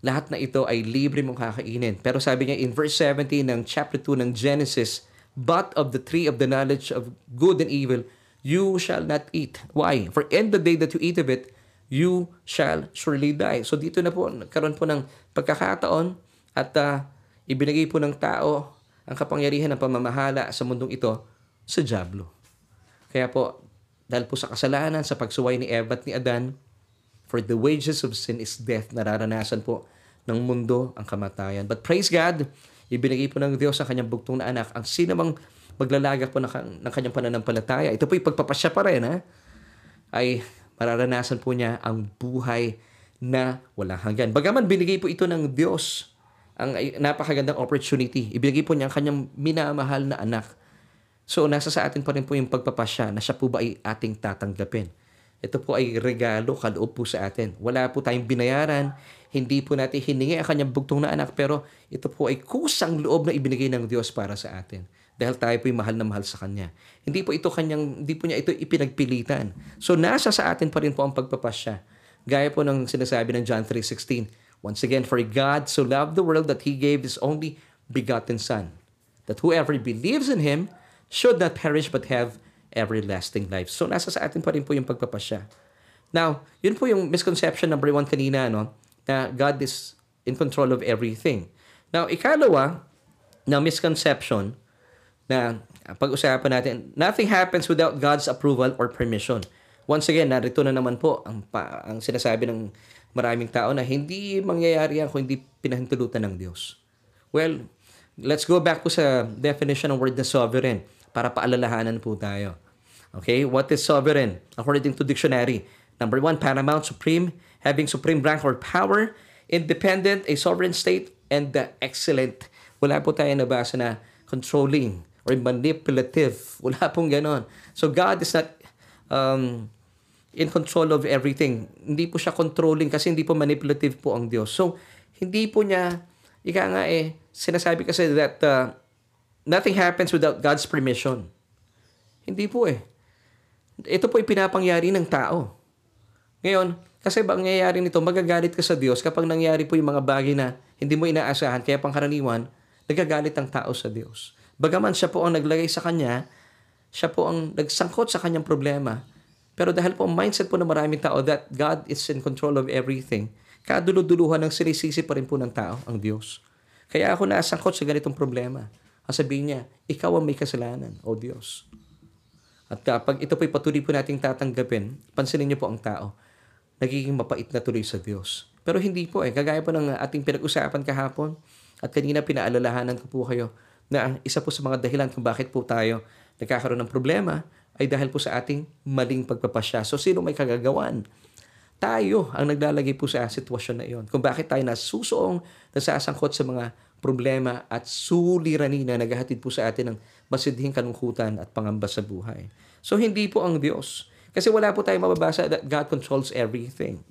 lahat na ito ay libre mong kakainin. Pero sabi niya in verse 17 ng chapter 2 ng Genesis, But of the tree of the knowledge of good and evil, you shall not eat. Why? For in the day that you eat of it, you shall surely die. So dito na po, nagkaroon po ng pagkakataon at uh, ibinigay po ng tao ang kapangyarihan ng pamamahala sa mundong ito sa Diablo. Kaya po, dahil po sa kasalanan, sa pagsuway ni Eva at ni Adan, For the wages of sin is death. Nararanasan po ng mundo ang kamatayan. But praise God, ibinigay po ng Diyos ang kanyang bugtong na anak. Ang sino mang maglalaga po ng, ng kanyang pananampalataya, ito po yung pagpapasya pa rin, ha? ay mararanasan po niya ang buhay na walang hanggan. Bagaman binigay po ito ng Diyos ang napakagandang opportunity. Ibigay po niya ang kanyang minamahal na anak. So, nasa sa atin pa rin po yung pagpapasya na siya po ba ay ating tatanggapin. Ito po ay regalo, kaloob sa atin. Wala po tayong binayaran, hindi po natin hiningi ang kanyang bugtong na anak, pero ito po ay kusang loob na ibinigay ng Diyos para sa atin. dahil tayo po'y mahal na mahal sa Kanya. Hindi po ito kanyang, hindi po niya ito ipinagpilitan. So nasa sa atin pa rin po ang pagpapasya. Gaya po ng sinasabi ng John 3.16. Once again, for God so loved the world that He gave His only begotten Son, that whoever believes in Him should not perish but have everlasting life. So nasa sa atin pa rin po yung pagpapasya. Now, yun po yung misconception number one kanina, no? na God is in control of everything. Now, ikalawa, na misconception na pag-usapan natin, nothing happens without God's approval or permission. Once again, narito na naman po ang, pa, ang sinasabi ng maraming tao na hindi mangyayari yan kung hindi pinahintulutan ng Diyos. Well, let's go back po sa definition ng word na sovereign para paalalahanan po tayo. Okay, what is sovereign? According to dictionary, number one, paramount, supreme, having supreme rank or power, independent, a sovereign state, and the excellent. Wala po tayo nabasa na controlling or manipulative. Wala pong ganon. So God is not um, in control of everything. Hindi po siya controlling kasi hindi po manipulative po ang Diyos. So, hindi po niya, ika nga eh, sinasabi kasi that uh, nothing happens without God's permission. Hindi po eh. Ito po ipinapangyari ng tao. Ngayon, kasi ba nangyayari nito, magagalit ka sa Diyos kapag nangyari po yung mga bagay na hindi mo inaasahan, kaya pangkaraniwan, nagagalit ang tao sa Diyos. Bagaman siya po ang naglagay sa kanya, siya po ang nagsangkot sa kanyang problema. Pero dahil po ang mindset po ng maraming tao that God is in control of everything, kaduluduluhan ng sinisisi pa rin po ng tao, ang Diyos. Kaya ako nasangkot sa ganitong problema. Ang sabihin niya, ikaw ang may kasalanan, O Diyos. At kapag ito po'y patuloy po nating tatanggapin, pansinin niyo po ang tao, nagiging mapait na tuloy sa Diyos. Pero hindi po eh. Kagaya po ng ating pinag-usapan kahapon at kanina pinaalalahanan ko po kayo na isa po sa mga dahilan kung bakit po tayo nagkakaroon ng problema ay dahil po sa ating maling pagpapasya. So sino may kagagawan? Tayo ang naglalagay po sa sitwasyon na iyon. Kung bakit tayo nasusuong, nasasangkot sa mga problema at suliranin na naghahatid po sa atin ng masidhing kalungkutan at pangamba sa buhay. So hindi po ang Diyos. Kasi wala po tayong mababasa that God controls everything.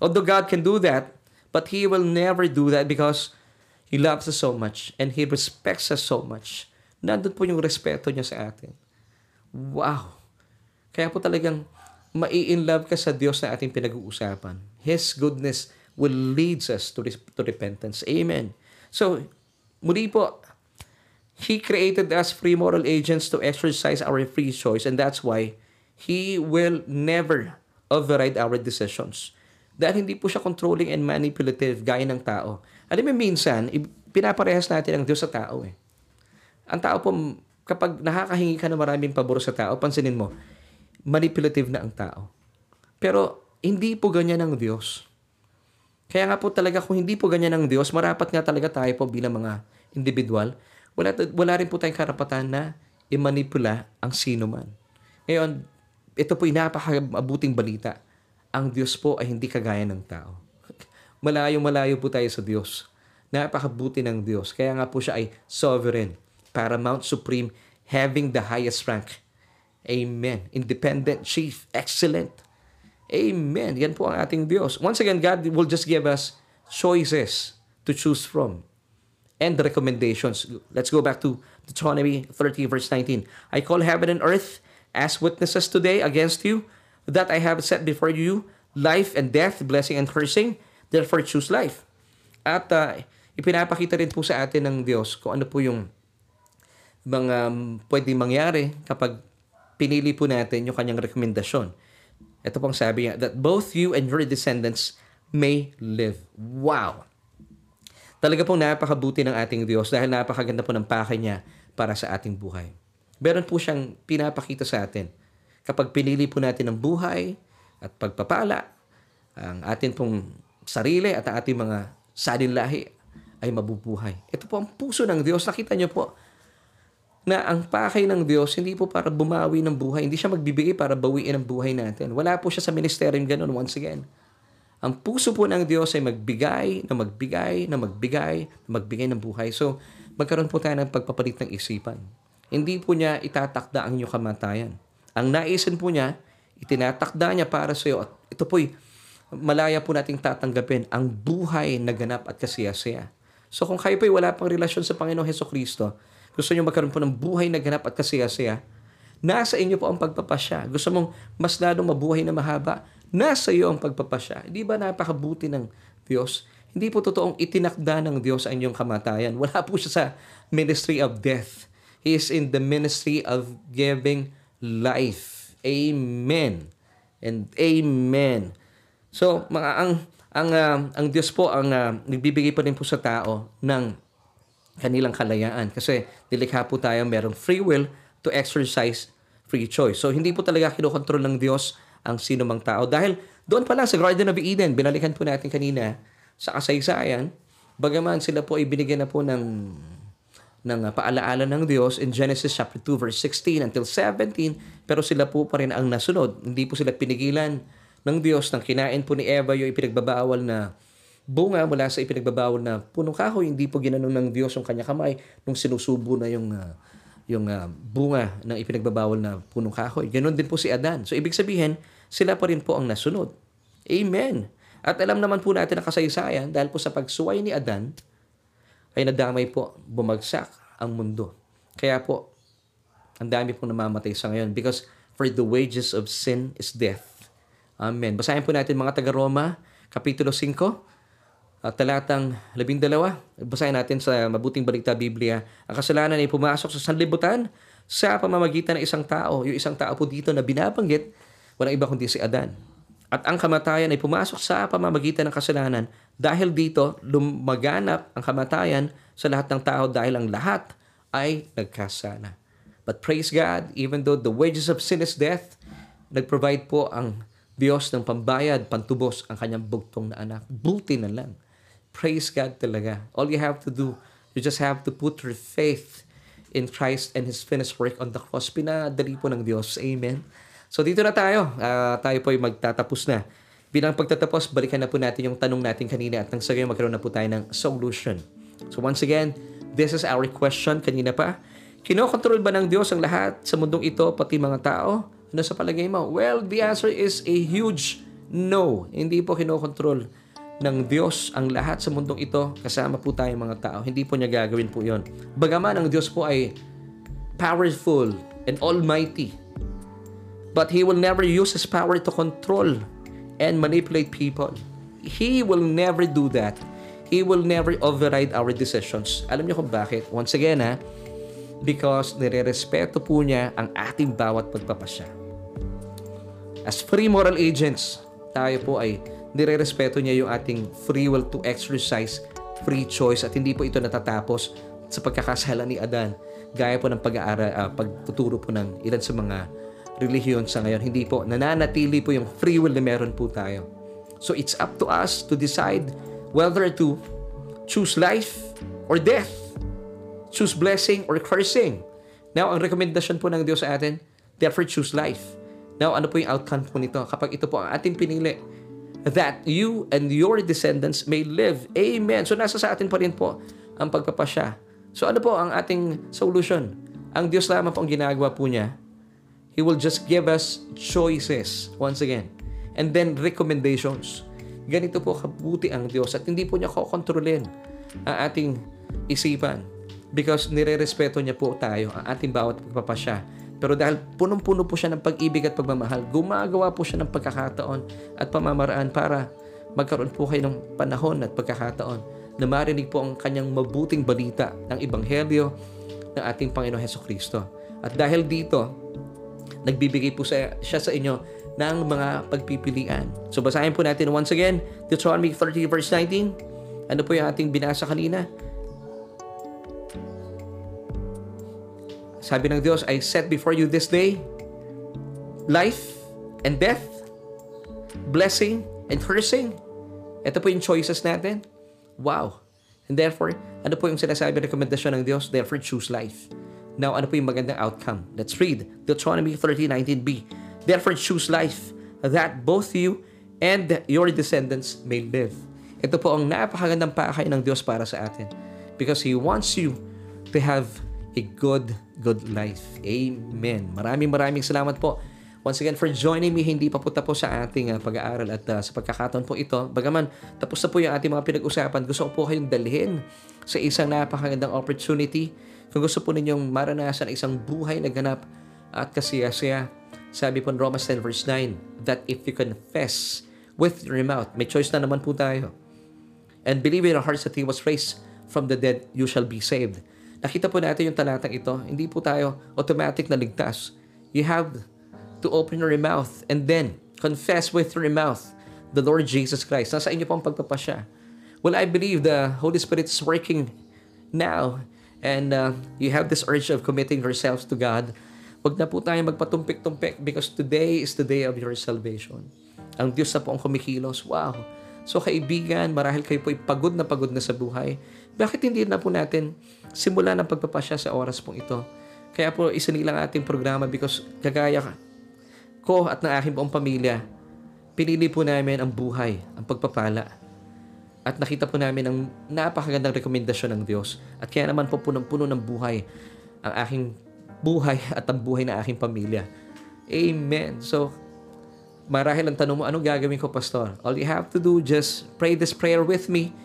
Although God can do that, but He will never do that because He loves us so much and He respects us so much. Nandun po yung respeto niya sa atin. Wow! Kaya po talagang mai-in love ka sa Diyos na ating pinag-uusapan. His goodness will lead us to, to repentance. Amen. So, muli po, He created us free moral agents to exercise our free choice and that's why He will never override our decisions. Dahil hindi po siya controlling and manipulative gaya ng tao. Alam mo, minsan, pinaparehas natin ang Diyos sa tao eh. Ang tao po, kapag nakakahingi ka ng maraming pabor sa tao, pansinin mo, manipulative na ang tao. Pero, hindi po ganyan ang Diyos. Kaya nga po talaga kung hindi po ganyan ang Diyos, marapat nga talaga tayo po bilang mga individual, wala, wala rin po tayong karapatan na i-manipula ang sino man. Ngayon, ito po napakabuting balita. Ang Diyos po ay hindi kagaya ng tao. Malayo-malayo po tayo sa Diyos. Napakabuti ng Diyos. Kaya nga po siya ay sovereign, paramount, supreme, having the highest rank. Amen. Independent, chief, excellent. Amen. Yan po ang ating Diyos. Once again, God will just give us choices to choose from and the recommendations. Let's go back to Deuteronomy 30 verse 19. I call heaven and earth as witnesses today against you that I have set before you life and death, blessing and cursing. Therefore, choose life. At uh, ipinapakita rin po sa atin ng Diyos kung ano po yung mga um, pwedeng mangyari kapag pinili po natin yung kanyang rekomendasyon. Ito pong sabi niya, that both you and your descendants may live. Wow! Talaga pong napakabuti ng ating Diyos dahil napakaganda po ng pakay niya para sa ating buhay. Meron po siyang pinapakita sa atin. Kapag pinili po natin ang buhay at pagpapala, ang atin pong sarili at ang ating mga salin lahi ay mabubuhay. Ito po ang puso ng Diyos. Nakita niyo po na ang pakay ng Diyos hindi po para bumawi ng buhay. Hindi siya magbibigay para bawiin ang buhay natin. Wala po siya sa ministeryong ganun once again. Ang puso po ng Diyos ay magbigay, na magbigay, na magbigay, na magbigay ng buhay. So, magkaroon po tayo ng pagpapalit ng isipan. Hindi po niya itatakda ang inyong kamatayan. Ang naisin po niya, itinatakda niya para sa iyo. At ito po'y malaya po nating tatanggapin ang buhay na ganap at kasiyasaya. So kung kayo po'y wala pang relasyon sa Panginoong Heso Kristo, gusto nyo magkaroon po ng buhay na ganap at kasaya-saya, nasa inyo po ang pagpapasya. Gusto mong mas lalong mabuhay na mahaba, nasa iyo ang pagpapasya. Hindi ba napakabuti ng Diyos? Hindi po totoong itinakda ng Diyos ang inyong kamatayan. Wala po siya sa ministry of death. He is in the ministry of giving life. Amen. And amen. So, mga ang ang uh, ang Diyos po ang uh, nagbibigay pa rin po sa tao ng kanilang kalayaan kasi nilikha po tayo merong free will to exercise free choice. So hindi po talaga kinokontrol ng Diyos ang sino mang tao. Dahil doon pa lang sa Garden of Eden, binalikan po natin kanina sa kasaysayan, bagaman sila po ay binigyan na po ng ng paalaala ng Diyos in Genesis chapter 2 verse 16 until 17 pero sila po pa rin ang nasunod. Hindi po sila pinigilan ng Diyos nang kinain po ni Eva yung ipinagbabawal na bunga mula sa ipinagbabawal na punong kahoy. Hindi po ginanong ng Diyos yung kanya kamay nung sinusubo na yung uh, yung uh, bunga ng ipinagbabawal na punong kahoy ganon din po si Adan so ibig sabihin sila pa rin po ang nasunod amen at alam naman po natin ang kasaysayan dahil po sa pagsuway ni Adan ay nadamay po, bumagsak ang mundo. Kaya po, ang dami pong namamatay sa ngayon because for the wages of sin is death. Amen. Basahin po natin mga taga-Roma, Kapitulo 5, at talatang 12. Basahin natin sa Mabuting Balita Biblia. Ang kasalanan ay pumasok sa sanlibutan sa pamamagitan ng isang tao. Yung isang tao po dito na binabanggit, walang iba kundi si Adan. At ang kamatayan ay pumasok sa pamamagitan ng kasalanan. Dahil dito, lumaganap ang kamatayan sa lahat ng tao dahil ang lahat ay nagkasala. But praise God, even though the wages of sin is death, nag-provide po ang Diyos ng pambayad, pantubos ang kanyang bugtong na anak. Buti na lang. Praise God talaga. All you have to do, you just have to put your faith in Christ and His finished work on the cross. Pinadali po ng Diyos. Amen. So dito na tayo. Uh, tayo po ay magtatapos na. Bilang pagtatapos, balikan na po natin yung tanong natin kanina at nang sa magkaroon na po tayo ng solution. So once again, this is our question kanina pa. Kinokontrol ba ng Diyos ang lahat sa mundong ito, pati mga tao? Ano sa palagay mo? Well, the answer is a huge no. Hindi po kinokontrol ng Diyos ang lahat sa mundong ito, kasama po tayong mga tao. Hindi po niya gagawin po yon. Bagaman ang Diyos po ay powerful and almighty, But he will never use his power to control and manipulate people. He will never do that. He will never override our decisions. Alam niyo kung bakit? Once again, ha? Because nire-respeto po niya ang ating bawat pagpapasya. As free moral agents, tayo po ay nire-respeto niya yung ating free will to exercise free choice at hindi po ito natatapos sa pagkakasala ni Adan gaya po ng pag-aaral, uh, pagtuturo po ng ilan sa mga relihiyon sa ngayon. Hindi po. Nananatili po yung free will na meron po tayo. So it's up to us to decide whether to choose life or death. Choose blessing or cursing. Now, ang rekomendasyon po ng Diyos sa atin, therefore choose life. Now, ano po yung outcome po nito? Kapag ito po ang ating pinili, that you and your descendants may live. Amen. So, nasa sa atin pa rin po ang pagpapasya. So, ano po ang ating solution? Ang Diyos lamang po ang ginagawa po niya He will just give us choices once again. And then recommendations. Ganito po kabuti ang Diyos at hindi po niya kokontrolin ang ating isipan because nire-respeto niya po tayo, ang ating bawat pagpapasya. Pero dahil punong-puno po siya ng pag-ibig at pagmamahal, gumagawa po siya ng pagkakataon at pamamaraan para magkaroon po kayo ng panahon at pagkakataon na marinig po ang kanyang mabuting balita ng Ebanghelyo ng ating Panginoon Heso Kristo. At dahil dito, nagbibigay po siya sa inyo ng mga pagpipilian. So basahin po natin once again, Deuteronomy 30 verse 19. Ano po yung ating binasa kanina? Sabi ng Diyos, I set before you this day life and death, blessing and cursing. Ito po yung choices natin. Wow. And therefore, ano po yung sinasabi rekomendasyon ng Diyos? Therefore, choose life. Now, ano po yung magandang outcome? Let's read Deuteronomy 30:19b. Therefore, choose life that both you and your descendants may live. Ito po ang napakagandang pakay ng Diyos para sa atin. Because He wants you to have a good, good life. Amen. Maraming maraming salamat po. Once again, for joining me, hindi pa po tapos sa ating uh, pag-aaral at uh, sa pagkakataon po ito. Bagaman, tapos na po yung ating mga pinag-usapan. Gusto ko po kayong dalhin sa isang napakagandang opportunity Kung gusto po ninyong maranasan isang buhay na ganap at kasiyasiya, sabi po in Romans 10 verse 9, that if you confess with your mouth, may choice na naman po tayo, and believe in your hearts that He was raised from the dead, you shall be saved. Nakita po natin yung talatang ito, hindi po tayo automatic na ligtas. You have to open your mouth and then confess with your mouth the Lord Jesus Christ. Nasa inyo po ang pagpapasya. Well, I believe the Holy Spirit is working now and uh, you have this urge of committing yourselves to God, wag na po tayo magpatumpik-tumpik because today is the day of your salvation. Ang Diyos na po ang kumikilos. Wow! So kaibigan, marahil kayo po ay pagod na pagod na sa buhay. Bakit hindi na po natin simula ng pagpapasya sa oras pong ito? Kaya po isinilang ating programa because kagaya ko at ng aking buong pamilya, pinili po namin ang buhay, ang pagpapala at nakita po namin ang napakagandang rekomendasyon ng Diyos. At kaya naman po punong-puno ng buhay ang aking buhay at ang buhay ng aking pamilya. Amen. So, marahil ang tanong mo, anong gagawin ko, Pastor? All you have to do, just pray this prayer with me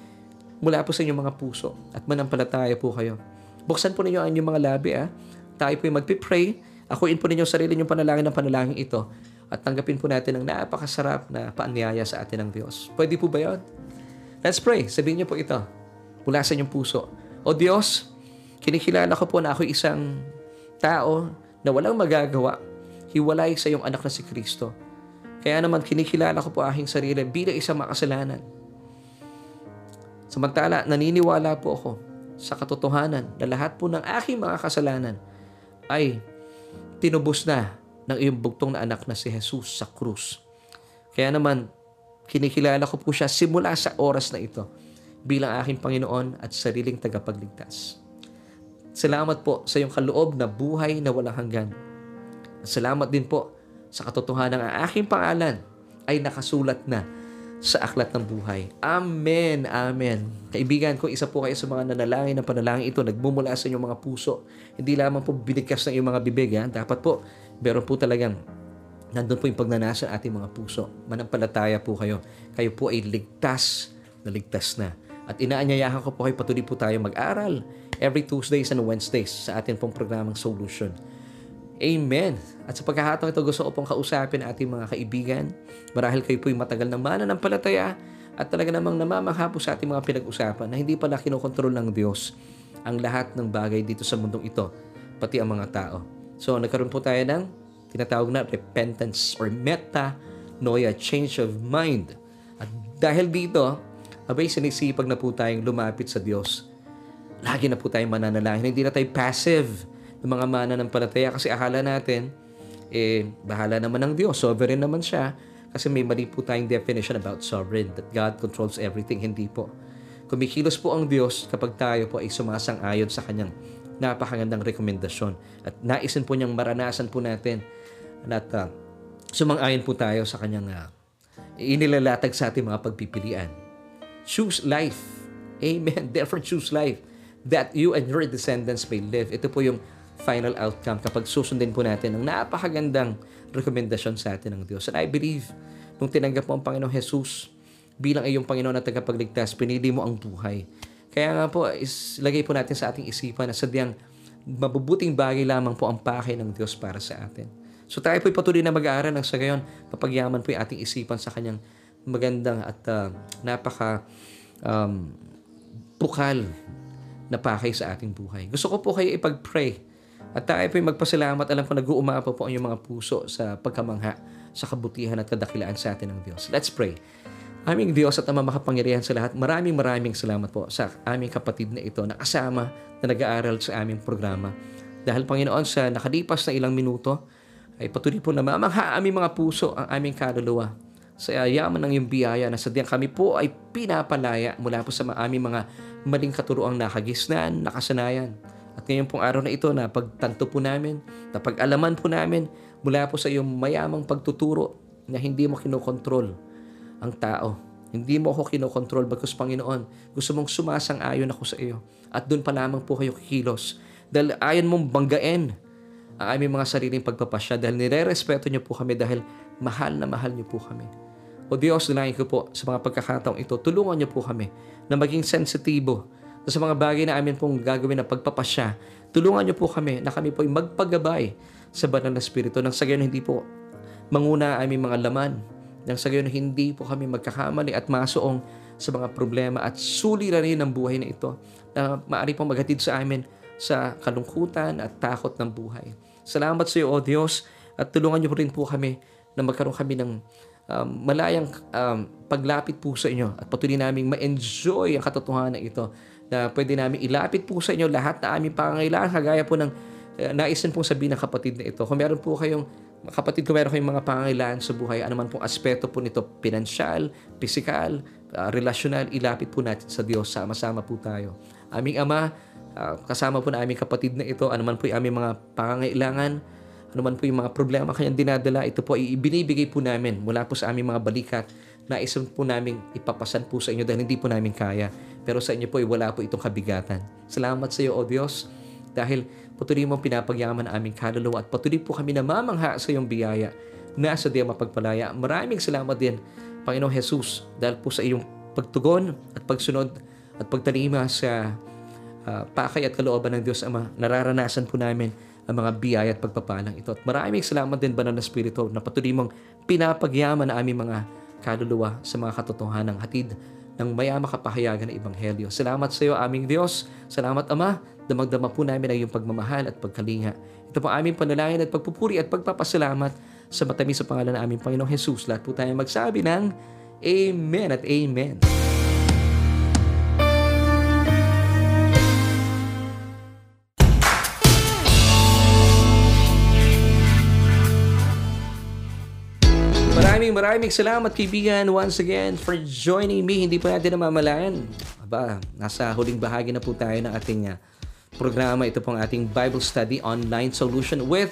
mula po sa inyong mga puso at manampalataya po kayo. Buksan po ninyo ang inyong mga labi, ah. Tayo po yung magpipray. Akuin po ninyo sarili ninyong panalangin ng panalangin ito at tanggapin po natin ang napakasarap na paanyaya sa atin ng Diyos. Pwede po ba yun? Let's pray. Sabihin niyo po ito mula sa inyong puso. O Diyos, kinikilala ko po na ako isang tao na walang magagawa hiwalay sa iyong anak na si Kristo. Kaya naman kinikilala ko po aking sarili bilang isang makasalanan. Samantala, naniniwala po ako sa katotohanan na lahat po ng aking mga kasalanan ay tinubos na ng iyong bugtong na anak na si Jesus sa krus. Kaya naman, Kinikilala ko po siya simula sa oras na ito bilang aking Panginoon at sariling tagapagligtas. Salamat po sa iyong kaloob na buhay na walang hanggan. At salamat din po sa katotohanan ng aking pangalan ay nakasulat na sa aklat ng buhay. Amen, amen. Kaibigan, kung isa po kayo sa mga nanalangin ng panalangin ito, nagmumula sa inyong mga puso, hindi lamang po binigkas ng iyong mga bibig, ha? dapat po, meron po talagang nandun po yung pagnanasa ating mga puso. Manampalataya po kayo. Kayo po ay ligtas na ligtas na. At inaanyayahan ko po kayo patuloy po tayo mag-aral every Tuesdays and Wednesdays sa ating pong programang Solution. Amen. At sa pagkakataon ito, gusto ko pong kausapin ating mga kaibigan. Marahil kayo po yung matagal ng mananampalataya at talaga namang namamangha sa ating mga pinag-usapan na hindi pala kinokontrol ng Diyos ang lahat ng bagay dito sa mundong ito, pati ang mga tao. So, nagkaroon po tayo ng tinatawag na repentance or metanoia, change of mind. At dahil dito, abay sinisipag na po tayong lumapit sa Diyos. Lagi na po tayong mananalangin. Hindi na tayo passive ng mga mana ng palataya kasi akala natin, eh, bahala naman ng Diyos. Sovereign naman siya. Kasi may mali po tayong definition about sovereign, that God controls everything. Hindi po. Kumikilos po ang Diyos kapag tayo po ay sumasang-ayon sa Kanyang napakagandang rekomendasyon. At naisin po niyang maranasan po natin at uh, sumang-ayon po tayo sa kanyang uh, inilalatag sa ating mga pagpipilian. Choose life. Amen. Therefore, choose life that you and your descendants may live. Ito po yung final outcome kapag susundin po natin ang napakagandang rekomendasyon sa atin ng Diyos. And I believe, nung tinanggap mo ang Panginoong Jesus bilang iyong Panginoon at tagapagligtas, pinili mo ang buhay. Kaya nga po, is, lagay po natin sa ating isipan na sadyang mabubuting bagay lamang po ang pakay ng Diyos para sa atin. So tayo po'y patuloy na mag-aaral ng sa gayon, papagyaman po yung ating isipan sa kanyang magandang at uh, napaka um, bukal na pakay sa ating buhay. Gusto ko po kayo ipag-pray at tayo po'y magpasalamat. Alam ko nag-uumapaw po ang inyong mga puso sa pagkamangha, sa kabutihan at kadakilaan sa atin ng Diyos. Let's pray. Aming Diyos at Ama makapangyarihan sa lahat, maraming maraming salamat po sa aming kapatid na ito na kasama na nag-aaral sa aming programa. Dahil Panginoon, sa nakalipas na ilang minuto, ay patuloy po na mamangha aming mga puso ang aming kaluluwa sa yaman ng iyong biyaya na sadyang kami po ay pinapalaya mula po sa aming mga maling katuroang nakagisnan, nakasanayan. At ngayon pong araw na ito na pagtanto po namin, na pag-alaman po namin mula po sa iyong mayamang pagtuturo na hindi mo kinokontrol ang tao. Hindi mo ako kinokontrol bagkus Panginoon. Gusto mong sumasang-ayon ako sa iyo. At doon pa lamang po kayo kikilos. Dahil ayon mong banggain ang aming mga sariling pagpapasya dahil nire-respeto niyo po kami dahil mahal na mahal niyo po kami. O Diyos, nilangin ko po sa mga pagkakataong ito, tulungan niyo po kami na maging sensitibo sa mga bagay na amin pong gagawin na pagpapasya. Tulungan niyo po kami na kami po ay magpagabay sa banal na Espiritu nang sa gayon hindi po manguna aming mga laman nang sa gayon hindi po kami magkakamali at masuong sa mga problema at suliranin ng buhay na ito na maaari pong maghatid sa amin sa kalungkutan at takot ng buhay. Salamat sa iyo, O Diyos, at tulungan niyo rin po kami na magkaroon kami ng um, malayang um, paglapit po sa inyo at patuloy naming ma-enjoy ang katotohanan ito na pwede namin ilapit po sa inyo lahat na aming pangangailangan kagaya po ng uh, naisin pong sabihin ng kapatid na ito. Kung meron po kayong kapatid ko meron kayong mga pangangailangan sa buhay, anuman pong aspeto po nito, pinansyal, pisikal, uh, relasyonal, ilapit po natin sa Diyos. Sama-sama po tayo. Aming Ama, uh, kasama po na aming kapatid na ito, anuman po yung aming mga pangangailangan, anuman po yung mga problema kanyang dinadala, ito po ay ibinibigay po namin mula po sa aming mga balikat na isang po namin ipapasan po sa inyo dahil hindi po namin kaya. Pero sa inyo po ay wala po itong kabigatan. Salamat sa iyo, O Diyos, dahil patuloy mong pinapagyaman aming kaluluwa at patuloy po kami namamangha sa iyong biyaya na sa diya mapagpalaya. Maraming salamat din, Panginoong Jesus, dahil po sa iyong pagtugon at pagsunod at pagtalima sa uh, pakay at kalooban ng Diyos Ama. Nararanasan po namin ang mga biyaya at pagpapalang ito. At maraming salamat din, Banal na Espiritu, na patuloy mong pinapagyaman ang aming mga kaluluwa sa mga katotohanan ng hatid ng mayama kapahayagan ng Ebanghelyo. Salamat sa iyo, aming Diyos. Salamat, Ama. Damagdama po namin ang iyong pagmamahal at pagkalinga. Ito po aming panalangin at pagpupuri at pagpapasalamat sa matamis sa pangalan ng aming Panginoong Jesus. Lahat po tayo magsabi ng Amen at Amen. Maraming salamat kaibigan once again for joining me. Hindi pa natin namamalayan. Aba, nasa huling bahagi na po tayo ng ating uh, programa. Ito pong ating Bible Study Online Solution with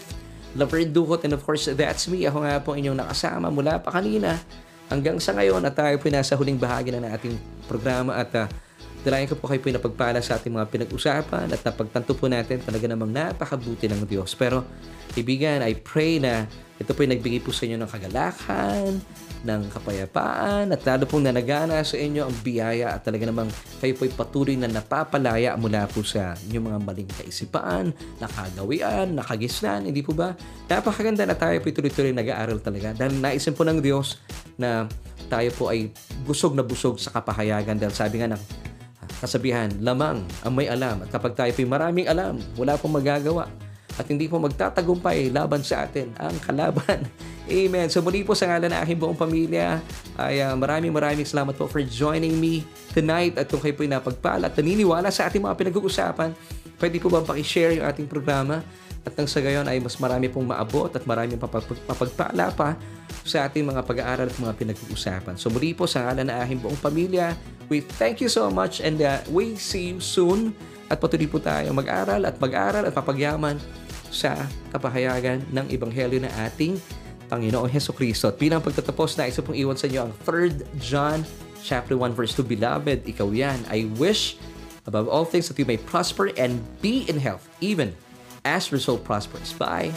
Laverne Duhot and of course, that's me. Ako nga po inyong nakasama mula pa kanina hanggang sa ngayon at tayo po nasa huling bahagi na ng ating programa at uh, dalayan ko po kayo po napagpala sa ating mga pinag-usapan at napagtanto po natin talaga namang napakabuti ng Diyos. Pero, ibigan, I pray na ito po yung nagbigay po sa inyo ng kagalakan, ng kapayapaan, at lalo pong nanagana sa inyo ang biyaya at talaga namang kayo po'y patuloy na napapalaya mula po sa inyong mga maling kaisipan, nakagawian, nakagisnan, hindi po ba? Napakaganda na tayo po'y tuloy-tuloy nag-aaral talaga dahil naisin po ng Diyos na tayo po ay busog na busog sa kapahayagan dahil sabi nga ng kasabihan, lamang ang may alam at kapag tayo po'y maraming alam, wala pong magagawa at hindi po magtatagumpay laban sa atin ang kalaban. Amen. So muli po sa ngalan ng aking buong pamilya, ay uh, maraming maraming salamat po for joining me tonight. At kung kayo po napagpala at naniniwala sa ating mga pinag-uusapan, pwede po ba pakishare yung ating programa? At nang sa gayon ay mas marami pong maabot at marami papagpala pa sa ating mga pag-aaral at mga pinag-uusapan. So muli po sa ngalan ng aking buong pamilya, we thank you so much and uh, we see you soon. At patuloy po tayo mag-aral at mag-aral at papagyaman sa kapahayagan ng Ebanghelyo na ating Panginoong Heso Kristo. At bilang pagtatapos na isa pong iwan sa inyo ang 3 John chapter 1 verse 2 Beloved, ikaw yan. I wish above all things that you may prosper and be in health even as your soul prospers. Bye!